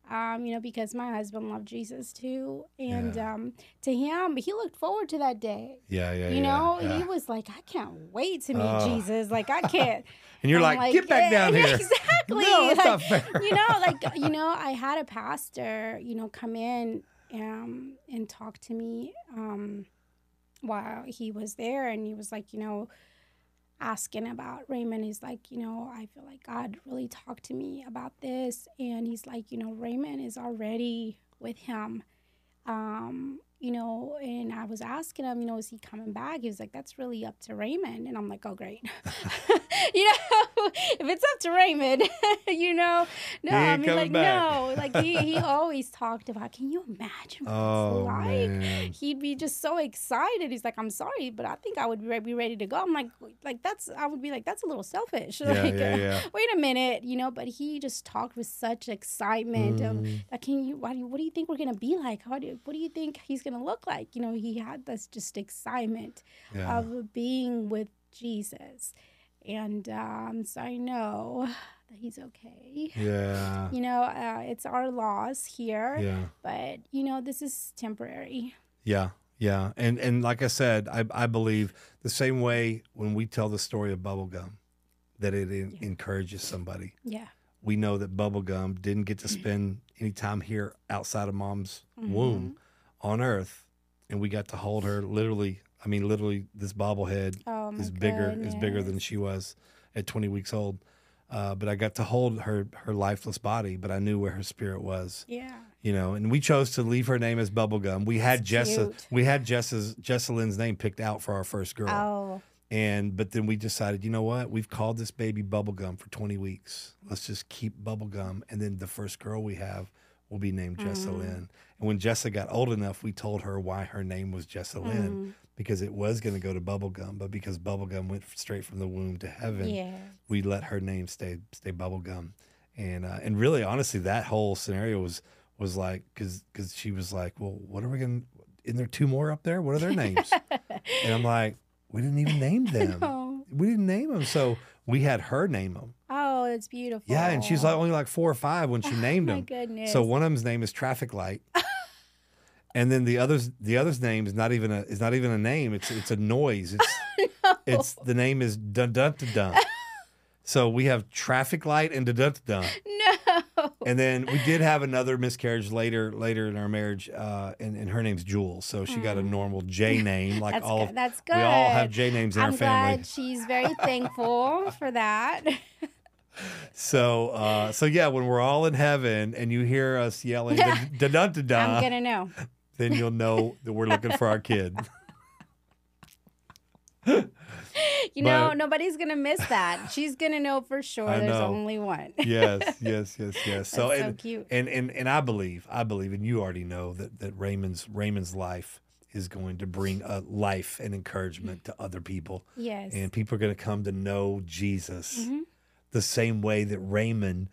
Um, you know, because my husband loved Jesus too, and um, to him, he looked forward to that day. Yeah, yeah, You know, yeah. he was like, "I can't wait to meet Oh. Jesus. Like, I can't." [laughs] And you're I'm like, "Get back yeah, down [laughs] here." Exactly. No, that's like, not fair. You know, [laughs] like you know, I had a pastor, you know, come in um, and talk to me um, while he was there, and he was like, you know, asking about Raymond. He's like, you know, I feel like God really talked to me about this, and he's like, you know, Raymond is already with him. Um, you know, and I was asking him, you know, is he coming back? He was like, that's really up to Raymond. And I'm like, oh, great. [laughs] [laughs] you know, if it's up to Raymond, [laughs] you know, no, I mean, like, back. no, like he, he always talked about, can you imagine what Oh, it's like? man. He'd be just so excited. He's like, I'm sorry, but I think I would be ready to go. I'm like, like, that's, I would be like, that's a little selfish. Yeah, like, yeah, yeah. wait a minute, you know, but he just talked with such excitement. Mm. Of, like, can you, why do you, what do you think we're going to be like? How do, what do you think he's going to look like? You know, he had this just excitement Yeah. of being with Jesus. And um, so I know that he's okay. Yeah. You know, uh, it's our loss here, Yeah. but, you know, this is temporary. Yeah, yeah, and and like I said, I I believe the same way when we tell the story of bubblegum, that it en- encourages somebody. Yeah. We know that bubblegum didn't get to spend any time here outside of mom's womb on Earth, and we got to hold her literally. I mean, literally, this bobblehead Oh, is bigger is bigger than she was at 20 weeks old. Uh, but I got to hold her her lifeless body, but I knew where her spirit was. Yeah. You know, and we chose to leave her name as Bubblegum. We had Jessa cute. we had Jessa's Jessalyn's name picked out for our first girl. Oh. And but then we decided, you know what? We've called this baby Bubblegum for 20 weeks. Let's just keep Bubblegum. And then the first girl we have will be named Jessalyn. And when Jessa got old enough, we told her why her name was Jessalyn because it was going to go to Bubblegum, but because Bubblegum went straight from the womb to heaven, Yeah. we let her name stay stay Bubblegum. And uh, and really, honestly, that whole scenario was was like because because she was like, well, what are we going? Isn't there two more up there? What are their names? [laughs] and I'm like, we didn't even name them. [laughs] We didn't name them, so we had her name them. Oh, it's beautiful. Yeah, and she's like only like four or five when she [laughs] named my them. goodness. So one of them's name is Traffic Light, [laughs] and then the others the other's name is not even a is not even a name. It's it's a noise. It's [laughs] it's the name is dun dun dun. So we have Traffic Light and dun dun dun. No. And then we did have another miscarriage later later in our marriage, uh, and, and her name's Jewel. So she got a normal J name, like. That's all good. That's we all good. have J names in I'm our family. glad she's very thankful for that. So uh, so yeah, when we're all in heaven and you hear us yelling da da da da da, I'm gonna know. then you'll know that we're looking for our kid. [laughs] [laughs] You know, But- nobody's gonna miss that. She's gonna know for sure. I There's only one. yes, yes, [laughs] yes, yes. So and, cute. and and and I believe, I believe, and you already know that that Raymond's Raymond's life is going to bring a life and encouragement to other people. Yes. and people are going to come to know Jesus Mm-hmm. The same way that Raymond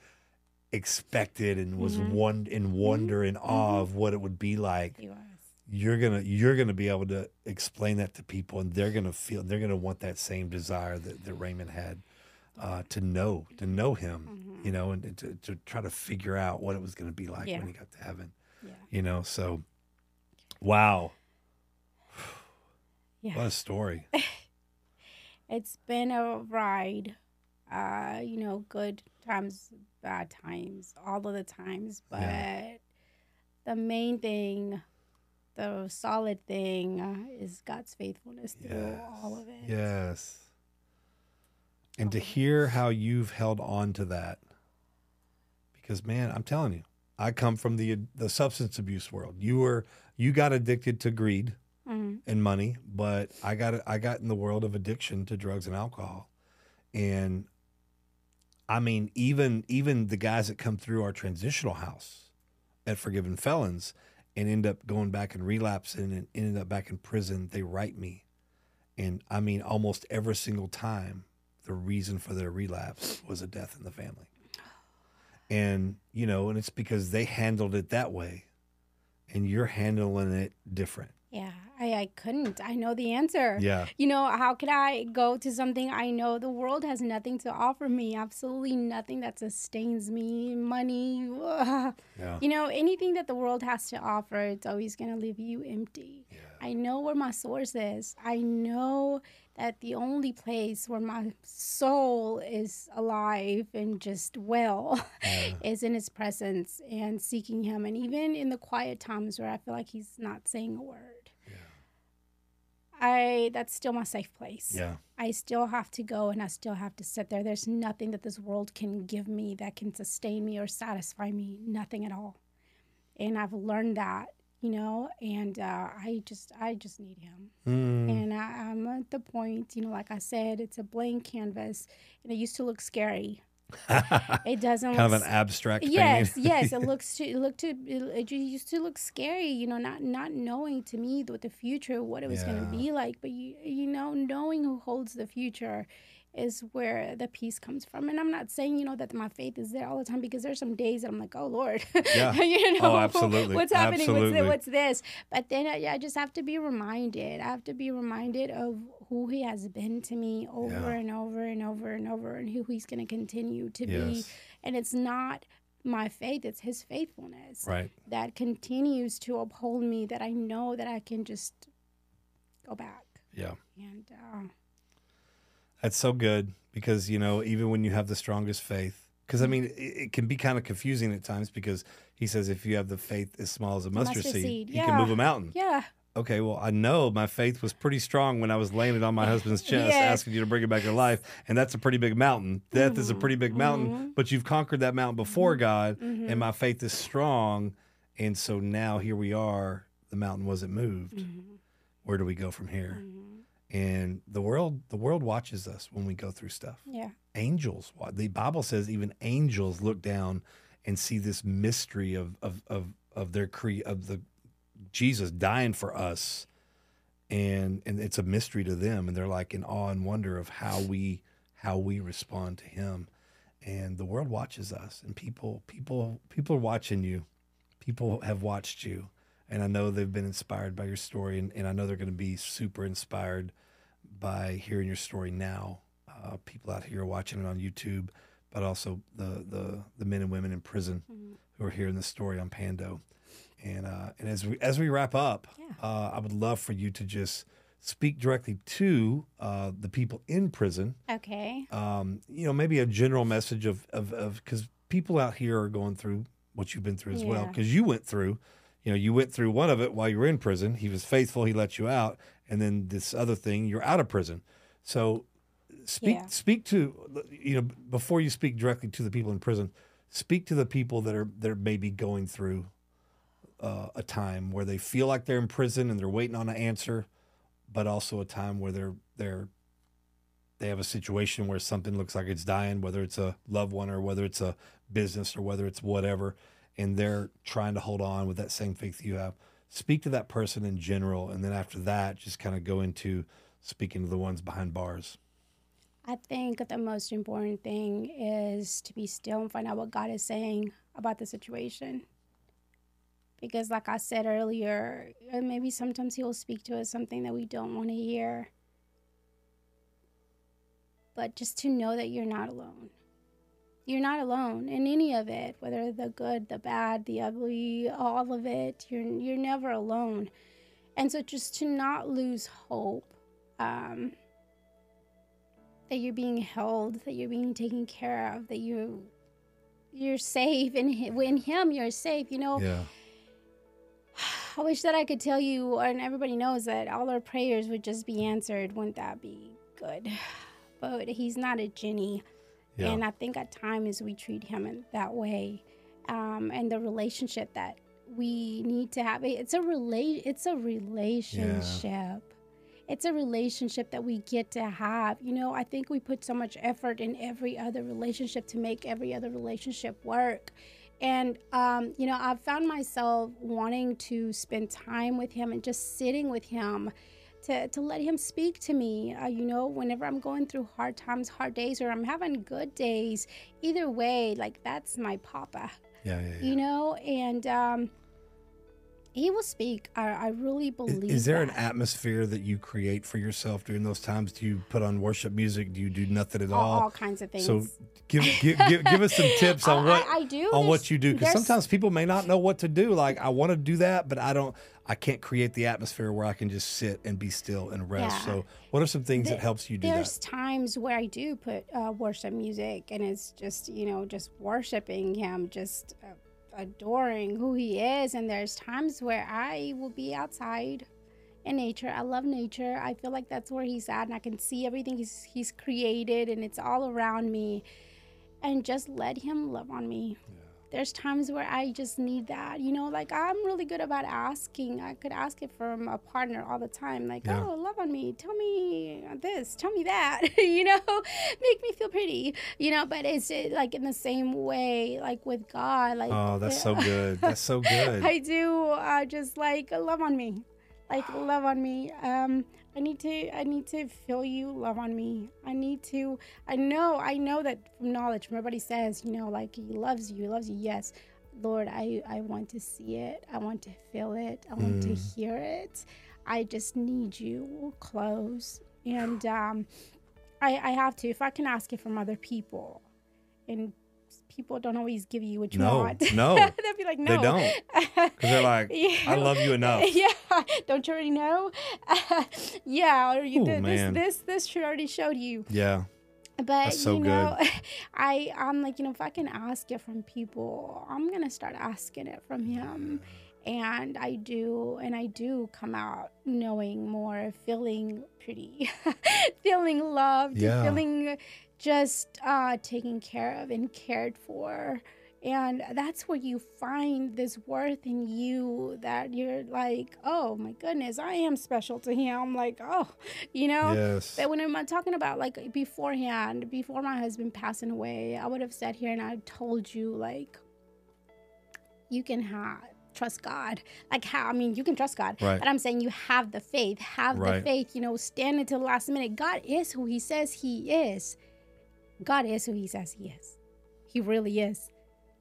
expected and was Mm-hmm. one in wonder and awe of what it would be like. He was. You're gonna you're gonna be able to explain that to people, and they're gonna feel they're gonna want that same desire that, that Raymond had uh, to know to know him, Mm-hmm. you know, and, and to, to try to figure out what it was gonna be like Yeah. when he got to heaven, Yeah. you know. So, wow, Yeah. what a story! [laughs] It's been a ride. Uh, you know, good times, bad times, all of the times. But Yeah. the main thing, the solid thing, uh, is God's faithfulness through all of it. Yes. And to hear how you've held on to that. Because man, I'm telling you, I come from the the substance abuse world. You were you got addicted to greed Mhm. and money, but I got I got in the world of addiction to drugs and alcohol. And I mean, even even the guys that come through our transitional house at Forgiven Felons and end up going back and relapsing and ended up back in prison, they write me. And I mean, almost every single time, the reason for their relapse was a death in the family. And, you know, and it's because they handled it that way and you're handling it different. Yeah, I, I couldn't. I know the answer. Yeah. You know, how could I go to something I know the world has nothing to offer me? Absolutely nothing that sustains me. Money. [laughs] ugh. Yeah. You know, anything that the world has to offer, it's always going to leave you empty. Yeah. I know where my source is. I know that the only place where my soul is alive and just well [laughs] is in his presence and seeking him. And even in the quiet times where I feel like he's not saying a word. I that's still my safe place. Yeah. I still have to go and I still have to sit there. There's nothing that this world can give me that can sustain me or satisfy me. Nothing at all. And I've learned that, you know, and uh, I just I just need him. Mm. And I, I'm at the point, you know, like I said, it's a blank canvas and it used to look scary. It doesn't [laughs] kind of an abstract yes [laughs] yes it looks to it looked to it, it used to look scary you know not not knowing to me what the future what it was going to be like but you you know knowing who holds the future is where the peace comes from and i'm not saying you know that my faith is there all the time because there's some days that i'm like oh lord Yeah. [laughs] you know Oh, absolutely. what's happening Absolutely. what's, what's this but then I, I just have to be reminded i have to be reminded of who he has been to me over Yeah. and over and over and over and who he's going to continue to be and it's not my faith it's his faithfulness Right. that continues to uphold me that i know that i can just go back Yeah. and uh, That's so good because, you know, even when you have the strongest faith, because I mm-hmm. mean, it, it can be kind of confusing at times because he says if you have the faith as small as a mustard, mustard seed, seed, you can move a mountain. yeah okay, well, I know my faith was pretty strong when I was laying it on my husband's [laughs] chest, Yes. asking you to bring it back to life. And that's a pretty big mountain. Death is a mm-hmm. pretty big mountain, Mm-hmm. but you've conquered that mountain before mm-hmm. God, and my faith is strong. And so now here we are. The mountain wasn't moved. Mm-hmm. Where do we go from here? And the world, the world watches us when we go through stuff Yeah. angels. The Bible says even angels look down and see this mystery of of of of their cre of the Jesus dying for us, and and it's a mystery to them, and they're like in awe and wonder of how we how we respond to Him, and the world watches us, and people people people are watching you, people have watched you, and I know they've been inspired by your story, and, and I know they're going to be super inspired by hearing your story now. Uh, people out here watching it on YouTube, but also the the the men and women in prison who are hearing the story on Pando. And uh, and as we as we wrap up, uh, I would love for you to just speak directly to uh, the people in prison. Okay. Um, you know, maybe a general message of of of because people out here are going through what you've been through as well. Because you went through, you know, you went through one of it while you were in prison. He was faithful; he let you out, and then this other thing, you're out of prison. So speak Yeah. speak to you know before you speak directly to the people in prison. Speak to the people that are that are maybe going through uh, a time where they feel like they're in prison and they're waiting on an answer, but also a time where they're they're they have a situation where something looks like it's dying, whether it's a loved one or whether it's a business or whether it's whatever, and they're trying to hold on with that same faith that you have. Speak to that person in general, and then after that, just kind of go into speaking to the ones behind bars. I think the most important thing is to be still and find out what God is saying about the situation. Because, like I said earlier, maybe sometimes He will speak to us something that we don't want to hear. But just to know that you're not alone. You're not alone in any of it, whether the good, the bad, the ugly, all of it. You're you're never alone, and so just to not lose hope. Um, that you're being held, that you're being taken care of, that you you're safe in him, in him you're safe. You know, Yeah, [sighs] I wish that I could tell you and everybody knows that all our prayers would just be answered. Wouldn't that be good? [sighs] But he's not a genie. Yeah. And I think at times we treat him in that way. Um, and the relationship that we need to have it's a rela- it's a relationship it's a relationship that we get to have you know i think we put so much effort in every other relationship to make every other relationship work and um, you know i've found myself wanting to spend time with him and just sitting with him to, to let him speak to me uh, you know whenever i'm going through hard times hard days or i'm having good days either way like that's my papa yeah, yeah. yeah. you know and um he will speak i, I really believe is there an atmosphere that you create for yourself during those times? Do you put on worship music? Do you do nothing at all, all? all kinds of things So give, give give give us some [laughs] tips on I- what I- do. on what you do because sometimes people may not know what to do. Like I want to do that, but I don't. I can't create the atmosphere where I can just sit and be still and rest. Yeah. So what are some things that helps you do there's that? There's times where i do put uh, worship music and it's just you know just worshiping him just uh, adoring who he is and there's times where i will be outside in nature i love nature i feel like that's where he's at and i can see everything he's, he's created and it's all around me and just let him love on me there's times where I just need that. You know, like I'm really good about asking. I could ask it from a partner all the time. Like, Yeah. oh, love on me. Tell me this. Tell me that. [laughs] you know, [laughs] make me feel pretty. You know, but it's uh, like in the same way, like with God. Like, Oh, that's so [laughs] good. That's so good. I do uh, just like love on me, like love on me. Um, I need to, I need to feel you love on me. I need to. I know, I know that from knowledge, from everybody says, you know, like He loves you, He loves you. Yes, Lord, I, I want to see it. I want to feel it. I want to hear it. I just need you close, and um, I, I have to. If I can ask it from other people, and people don't always give you what you No, want. no. [laughs] they'll be like, no, They don't because they're like, I [laughs] love you enough. [laughs] yeah, don't you already know? yeah, or you Ooh, did this, man. this, this should already showed you. Yeah. But so you know, I I'm like, you know, if I can ask it from people, I'm gonna start asking it from him. and I do, and I do come out knowing more, feeling pretty, feeling loved, Yeah. feeling just uh, taken care of and cared for. And that's where you find this worth in you that you're like, oh my goodness, I am special to him. Like, oh, you know? Yes. But when I'm talking about like beforehand, before my husband passing away, I would have sat here and I told you, like, you can have trust God. Like how I mean you can trust God. Right. But I'm saying you have the faith. Have Right. the faith, you know, stand until the last minute. God is who he says he is. God is who he says he is. He really is.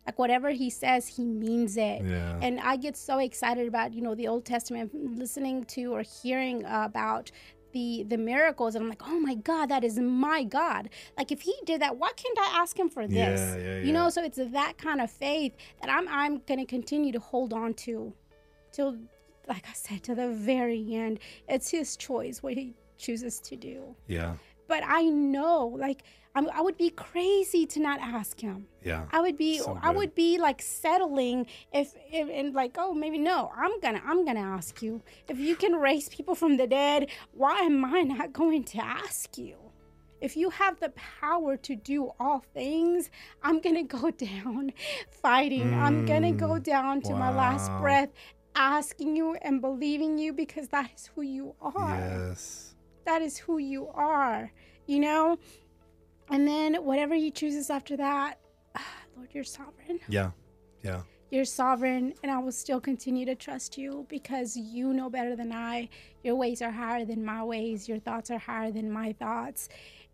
Like whatever he says, he means it. Yeah. And I get so excited about, you know, the Old Testament, listening to or hearing about the the miracles and I'm like, "Oh my God, that is my God." Like if he did that, why can't I ask him for this? Yeah, yeah, You know, so it's that kind of faith that I'm I'm going to continue to hold on to till like I said to the very end. It's his choice what he chooses to do. Yeah. But I know like I'm, I would be crazy to not ask him. Yeah. I would be So I would be like settling if, if and like oh maybe no I'm gonna I'm gonna ask you if you can raise people from the dead why am I not going to ask you if you have the power to do all things I'm gonna go [laughs] down fighting I'm gonna go down to my last Mm. breath asking you and believing you because that is who you are Yes. that is who you are, you know? And then whatever he chooses after that, [sighs] Lord, you're sovereign. Yeah. Yeah. You're sovereign, and I will still continue to trust you because you know better than I. Your ways are higher than my ways, your thoughts are higher than my thoughts.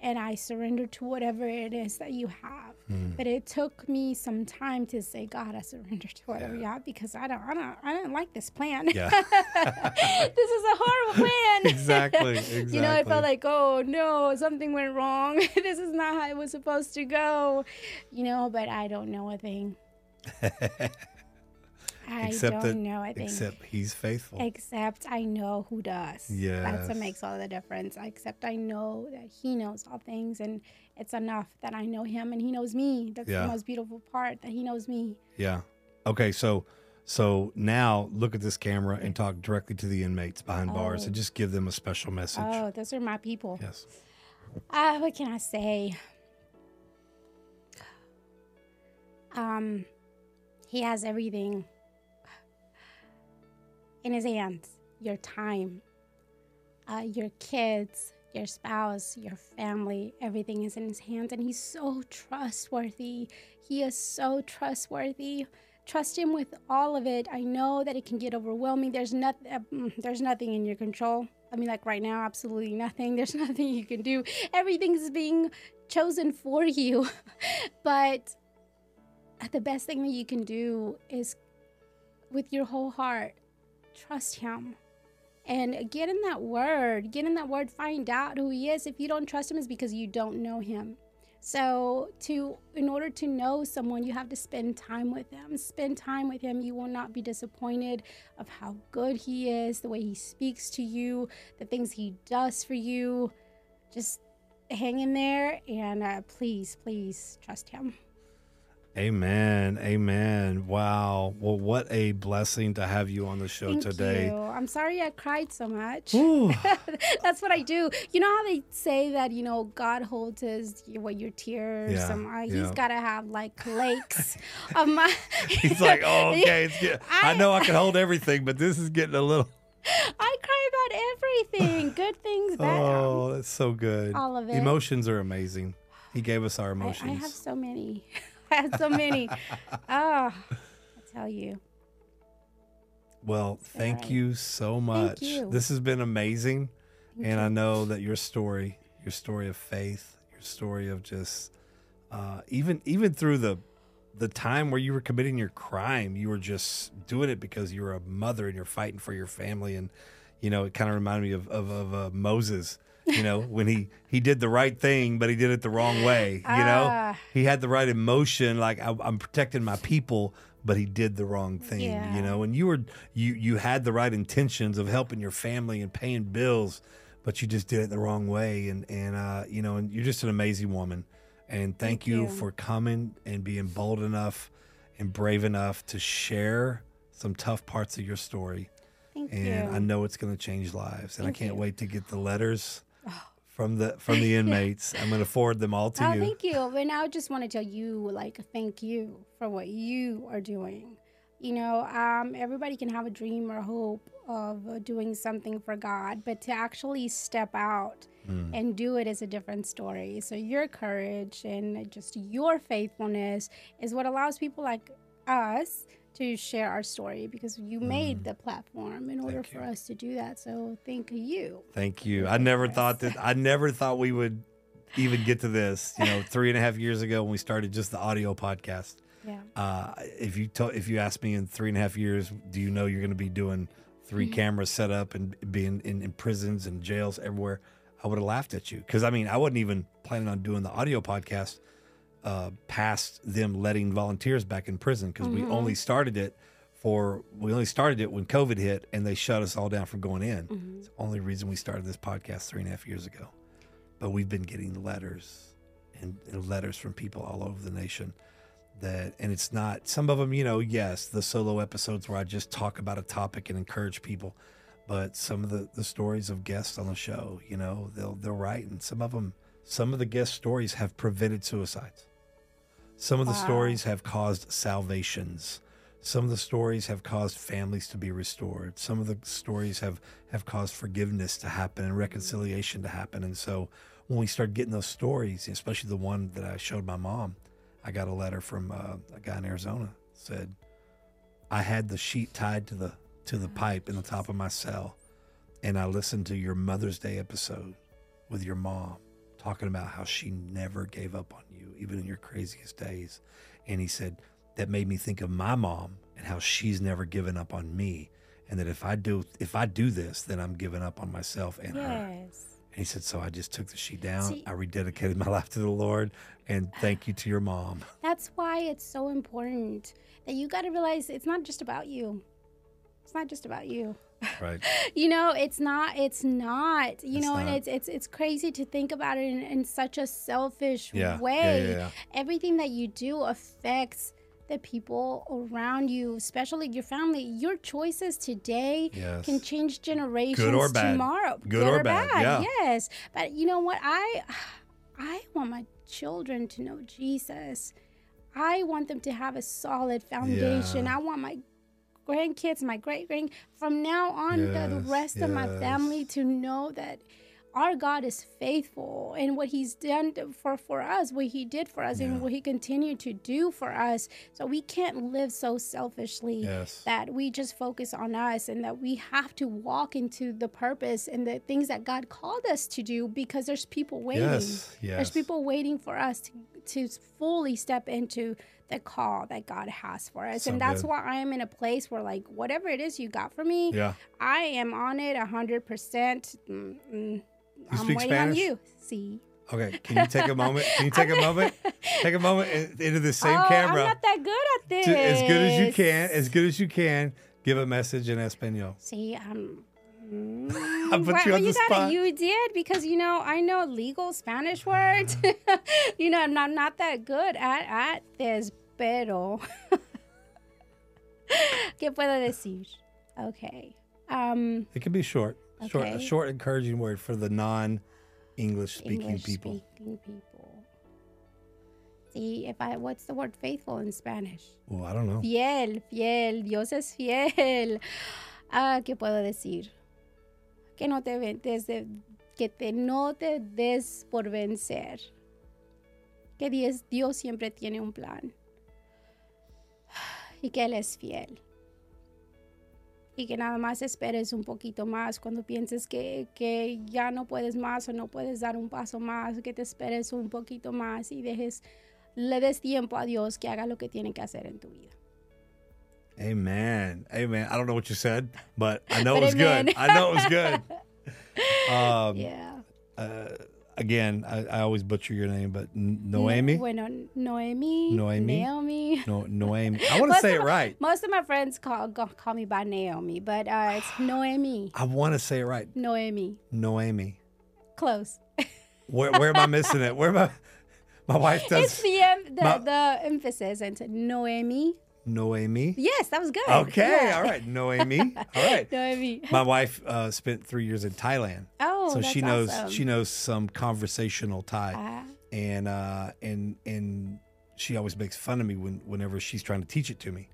And I surrender to whatever it is that you have. Mm. But it took me some time to say, God, I surrender to whatever you have because I don't, I don't, I don't like this plan. Yeah. [laughs] this is a horrible plan. [laughs] Exactly, [laughs] you know, I felt like, oh no, something went wrong. this is not how it was supposed to go. You know, but I don't know a thing. I except don't that know I think except he's faithful. Except I know who does. Yeah, that's what makes all the difference. Except I know that he knows all things and it's enough that I know him and he knows me. That's Yeah. the most beautiful part that he knows me. Yeah. Okay, so so now look at this camera and talk directly to the inmates behind bars Oh. and just give them a special message. Oh, those are my people. Yes. Uh, what can I say? Um, he has everything in his hands. Your time, uh, your kids, your spouse, your family, everything is in his hands, and he's so trustworthy. He is so trustworthy. Trust him with all of it. I know that it can get overwhelming. There's not, uh, mm, there's nothing in your control. I mean, like right now, absolutely nothing. [laughs] There's nothing you can do. Everything's being chosen for [laughs] you. but the best thing that you can do is with your whole heart, trust him. And get in that word. Get in that word. Find out who he is. If you don't trust him, it's because you don't know him. So to in order to know someone, you have to spend time with them. Spend time with him. You will not be disappointed of how good he is, the way he speaks to you, the things he does for you. Just hang in there and uh, please, please trust him. Amen. Amen. Wow. Well, what a blessing to have you on the show Thank today. you. I'm sorry I cried so much. [laughs] That's what I do. You know how they say that you know God holds his what your tears. Yeah, um, uh, yeah. He's got to have like [laughs] lakes of my. [laughs] He's like, oh, okay. It's good. I, I- know I can hold everything, but this is getting a little. I cry about everything, good things, bad. Oh, that's so good. All of it. Emotions are amazing. He gave us our I, emotions. I have so many. [laughs] Have so many. Oh, I tell you. Well, thank right. you so much. you. This has been amazing. and I know that your story, your story of faith, your story of just uh, even even through the the time where you were committing your crime, you were just doing it because you were a mother and you're fighting for your family. And you know, it kind of reminded me of of, of uh, Moses. You know, when he he did the right thing, but he did it the wrong way. You know, Ah. he had the right emotion, like I, I'm protecting my people, but he did the wrong thing. Yeah. You know, and you were you you had the right intentions of helping your family and paying bills, but you just did it the wrong way. And and uh, you know, and you're just an amazing woman. And thank, Thank you, you. for coming and being bold enough and brave enough to share some tough parts of your story, Thank and you. I know it's going to change lives. And Thank I can't you. wait to get the letters from the from the inmates. I'm going to forward them all [laughs] to Oh, you. thank you. And I just want to tell you, like, thank you for what you are doing. You know, um, everybody can have a dream or hope of uh, doing something for God, but to actually step out Mm. and do it is a different story. So your courage and just your faithfulness is what allows people like us to share our story because you made the platform in order Mm. For us to do that. So thank you. Thank you. I never thought that. I never thought we would even get to this. You know, [laughs] three and a half years ago when we started just the audio podcast. Yeah. Uh, if you to, if you asked me in three and a half years, do you know you're going to be doing 3 Mm-hmm. cameras set up and being in, in prisons and jails everywhere? I would have laughed at you because I mean I wasn't even planning on doing the audio podcast uh, past them letting volunteers back in prison because we only started it for we only started it when COVID hit and they shut us all down from going in. It's the only reason we started this podcast three and a half years ago. But we've been getting letters and, and letters from people all over the nation that and it's not some of them you know yes the solo episodes where i just talk about a topic and encourage people but some of the the stories of guests on the show you know they'll they'll write and some of them some of the guest stories have prevented suicides some of the stories have caused salvations. Some of the stories have caused families to be restored. Some of the stories have have caused forgiveness to happen and reconciliation to happen. And so when we start getting those stories especially the one that i showed my mom I got a letter from uh, a guy in Arizona said I had the sheet tied to the to the pipe in the top of my cell and I listened to your Mother's Day episode with your mom talking about how she never gave up on you even in your craziest days and he said that made me think of my mom and how she's never given up on me and that if I do if I do this then I'm giving up on myself and her Yes. and he said, So I just took the sheet down. See- I rededicated my [laughs] life to the Lord. And thank you to your mom. [laughs] That's why it's so important that you got to realize it's not just about you. It's not just about you. Right. [laughs] You know, it's not. It's not. You It's know, and it's it's it's crazy to think about it in, in such a selfish Yeah. Way. yeah, yeah. Everything that you do affects the people around you, especially your family. Your choices today Yes. can change generations Good or bad. tomorrow. Good or bad, yeah. Yes, but you know what? I I want my children to know Jesus. I want them to have a solid foundation. Yeah. I want my grandkids, my great grand, from now on, the, the Yes, rest of my family to know that our God is faithful and what He's done for for us, what He did for us, and what He continued to do for us. So we can't live so selfishly Yes. that we just focus on us, and that we have to walk into the purpose and the things that God called us to do because there's people waiting. Yes, yes. There's people waiting for us to to fully step into the call that God has for us. And that's good. why I am in a place where like whatever it is you got for me, Yeah. I am on it a hundred percent. Mm, mm, I'm speak waiting Spanish? on you. See. Okay. Can you take a moment? Can you take a moment? Take a moment in- into the same oh, camera. I'm not that good at this. as good as you can. As good as you can. Give a message in Espanol. See, I'm. I [laughs] put Well, you on the got it. spot. You did because you know I know legal Spanish words. [laughs] you know I'm not, not that good at at this, pero [laughs] qué puedo decir? Okay. Um, It can be short. Short, a Okay. short, encouraging word for the non-English speaking English people. speaking people. See if I what's the word faithful in Spanish? Well, I don't know. Fiel, fiel, Dios es fiel. Ah, ¿qué puedo decir? Que no te desde que te no te des por vencer. Que Dios, Dios siempre tiene un plan. Y que Él es fiel. Y que nada más esperes un poquito más cuando pienses que, que ya no puedes más o no puedes dar un paso más, que te esperes un poquito más y dejes, le des tiempo a Dios que haga lo que tiene que hacer en tu vida. Amen. Amen. I don't know what you said, but I know it was amen. good. I know it was good. [laughs] Um, Yeah. Again, I, I always butcher your name, but Noemi? Bueno, Noemi. Noemi? Naomi. No, Noemi. I [laughs] want to say it my- right. Most of my friends call call me by Naomi, but uh, it's [sighs] Noemi. I want to say it right. Noemi. Noemi. Close. [laughs] Where, where am I missing it? Where am I? My wife It's does the em- the, My- the emphasis into Noemi. Noemi. Yes, that was good. Okay, Yeah. all right, Noemi. [laughs] All right. Noemi. My wife uh, spent three years in Thailand, Oh, so she knows awesome. she knows some conversational Thai, Ah. and uh, and and she always makes fun of me when whenever she's trying to teach it to me,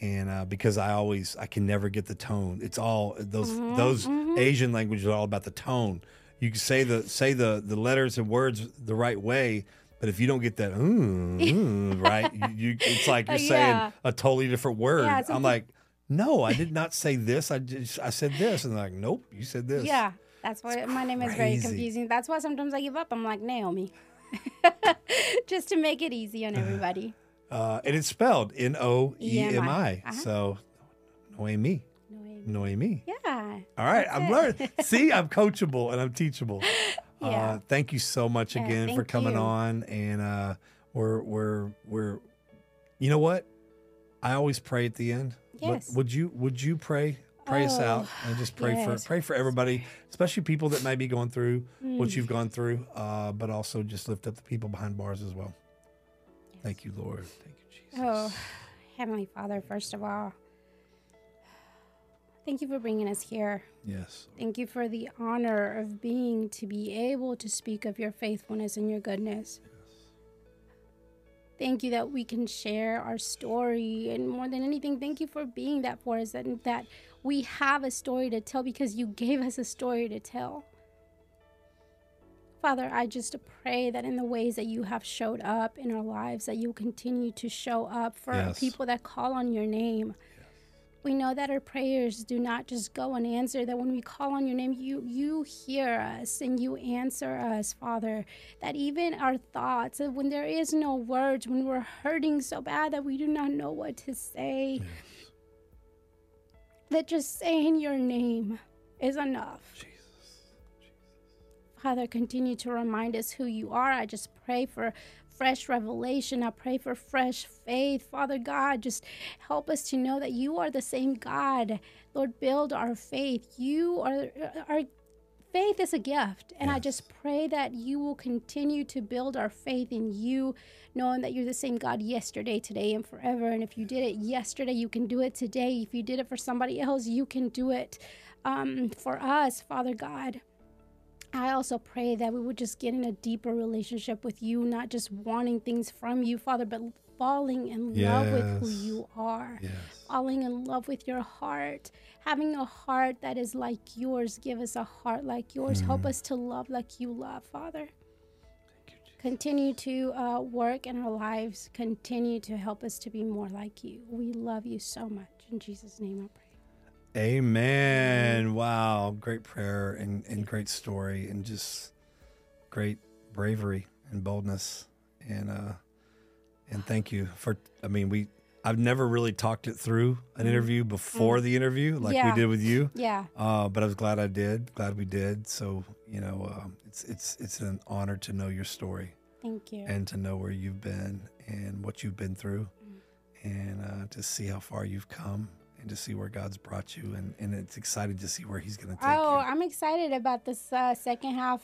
and uh, because I always I can never get the tone. It's all those Mm-hmm, those Asian languages are all about the tone. You can say the say the the letters and words the right way. But if you don't get that mm, [laughs] mm, right, you, you it's like you're [laughs] saying a totally different word. Yeah, I'm like, no, I did not [laughs] say this. I just I said this, and they're like, nope, you said this. Yeah, that's why my name is very confusing. That's why sometimes I give up. I'm like Naomi, just to make it easy on everybody. [sighs] uh, and it's spelled N O E M I. Uh-huh. So, Noemi, Noemi. Noemi. Yeah. All right, I'm learning. See, I'm coachable and I'm teachable. Uh, thank you so much Yeah, again for coming you. on, and uh, we're we're we're. You know what? I always pray at the end. Yes. Would you Would you pray? Pray us out Oh, and just pray yes. for pray for everybody, especially people that may be going through Mm. what you've gone through, uh, but also just lift up the people behind bars as well. Thank you, Lord. Thank you, Jesus. Oh, Heavenly Father, first of all, thank you for bringing us here. Yes. Thank you for the honor of being to be able to speak of your faithfulness and your goodness. Yes. Thank you that we can share our story, and more than anything, thank you for being that for us. and that we have a story to tell because you gave us a story to tell. Father, I just pray that in the ways that you have showed up in our lives, that you continue to show up for Yes. people that call on your name. We know that our prayers do not just go unanswered, that when we call on your name, you you hear us and you answer us, Father. That even our thoughts, when there is no words, when we're hurting so bad that we do not know what to say, that just saying your name is enough. Jesus. Father, continue to remind us who you are. I just pray for fresh revelation. I pray for fresh faith. Father God, just help us to know that you are the same God. Lord, build our faith. You are our faith is a gift. And I just pray that you will continue to build our faith in you, knowing that you're the same God yesterday, today, and forever. And if you did it yesterday, you can do it today. If you did it for somebody else, you can do it um, for us, Father God. I also pray that we would just get in a deeper relationship with you, not just wanting things from you, Father, but falling in love with who you are, Yes. falling in love with your heart, having a heart that is like yours. Give us a heart like yours. Help us to love like you love, Father. Continue to uh, work in our lives. Continue to help us to be more like you. We love you so much. In Jesus' name I pray. Amen. Wow. Great prayer and, and great story and just great bravery and boldness. And uh and thank you for I mean we I've never really talked it through an interview before the interview like Mm. Yeah. we did with you. Yeah. Uh, but I was glad I did. Glad we did. So you know, um, it's it's it's an honor to know your story Thank you. and to know where you've been and what you've been through, and uh, to see how far you've come and to see where God's brought you. And, and it's exciting to see where He's going to take Oh, you. Oh, I'm excited about this uh, second half.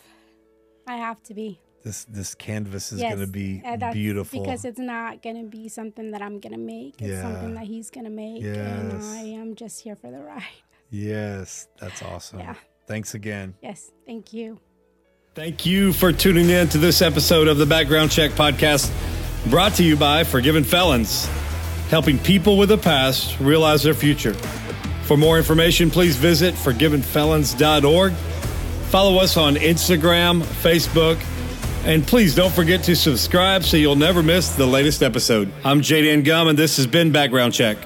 I have to be. This this canvas is Yes, going to be uh, beautiful. because it's not going to be something that I'm going to make. It's Yeah. something that he's going to make, Yes. and I am just here for the ride. yes, that's awesome. Yeah. Thanks again. Yes, thank you. Thank you for tuning in to this episode of the Background Check Podcast, brought to you by Forgiven Felons, helping people with a past realize their future. For more information, please visit forgivenfelons.org. Follow us on Instagram, Facebook, and please don't forget to subscribe so you'll never miss the latest episode. I'm Jay Dan Gumm, and this has been Background Check.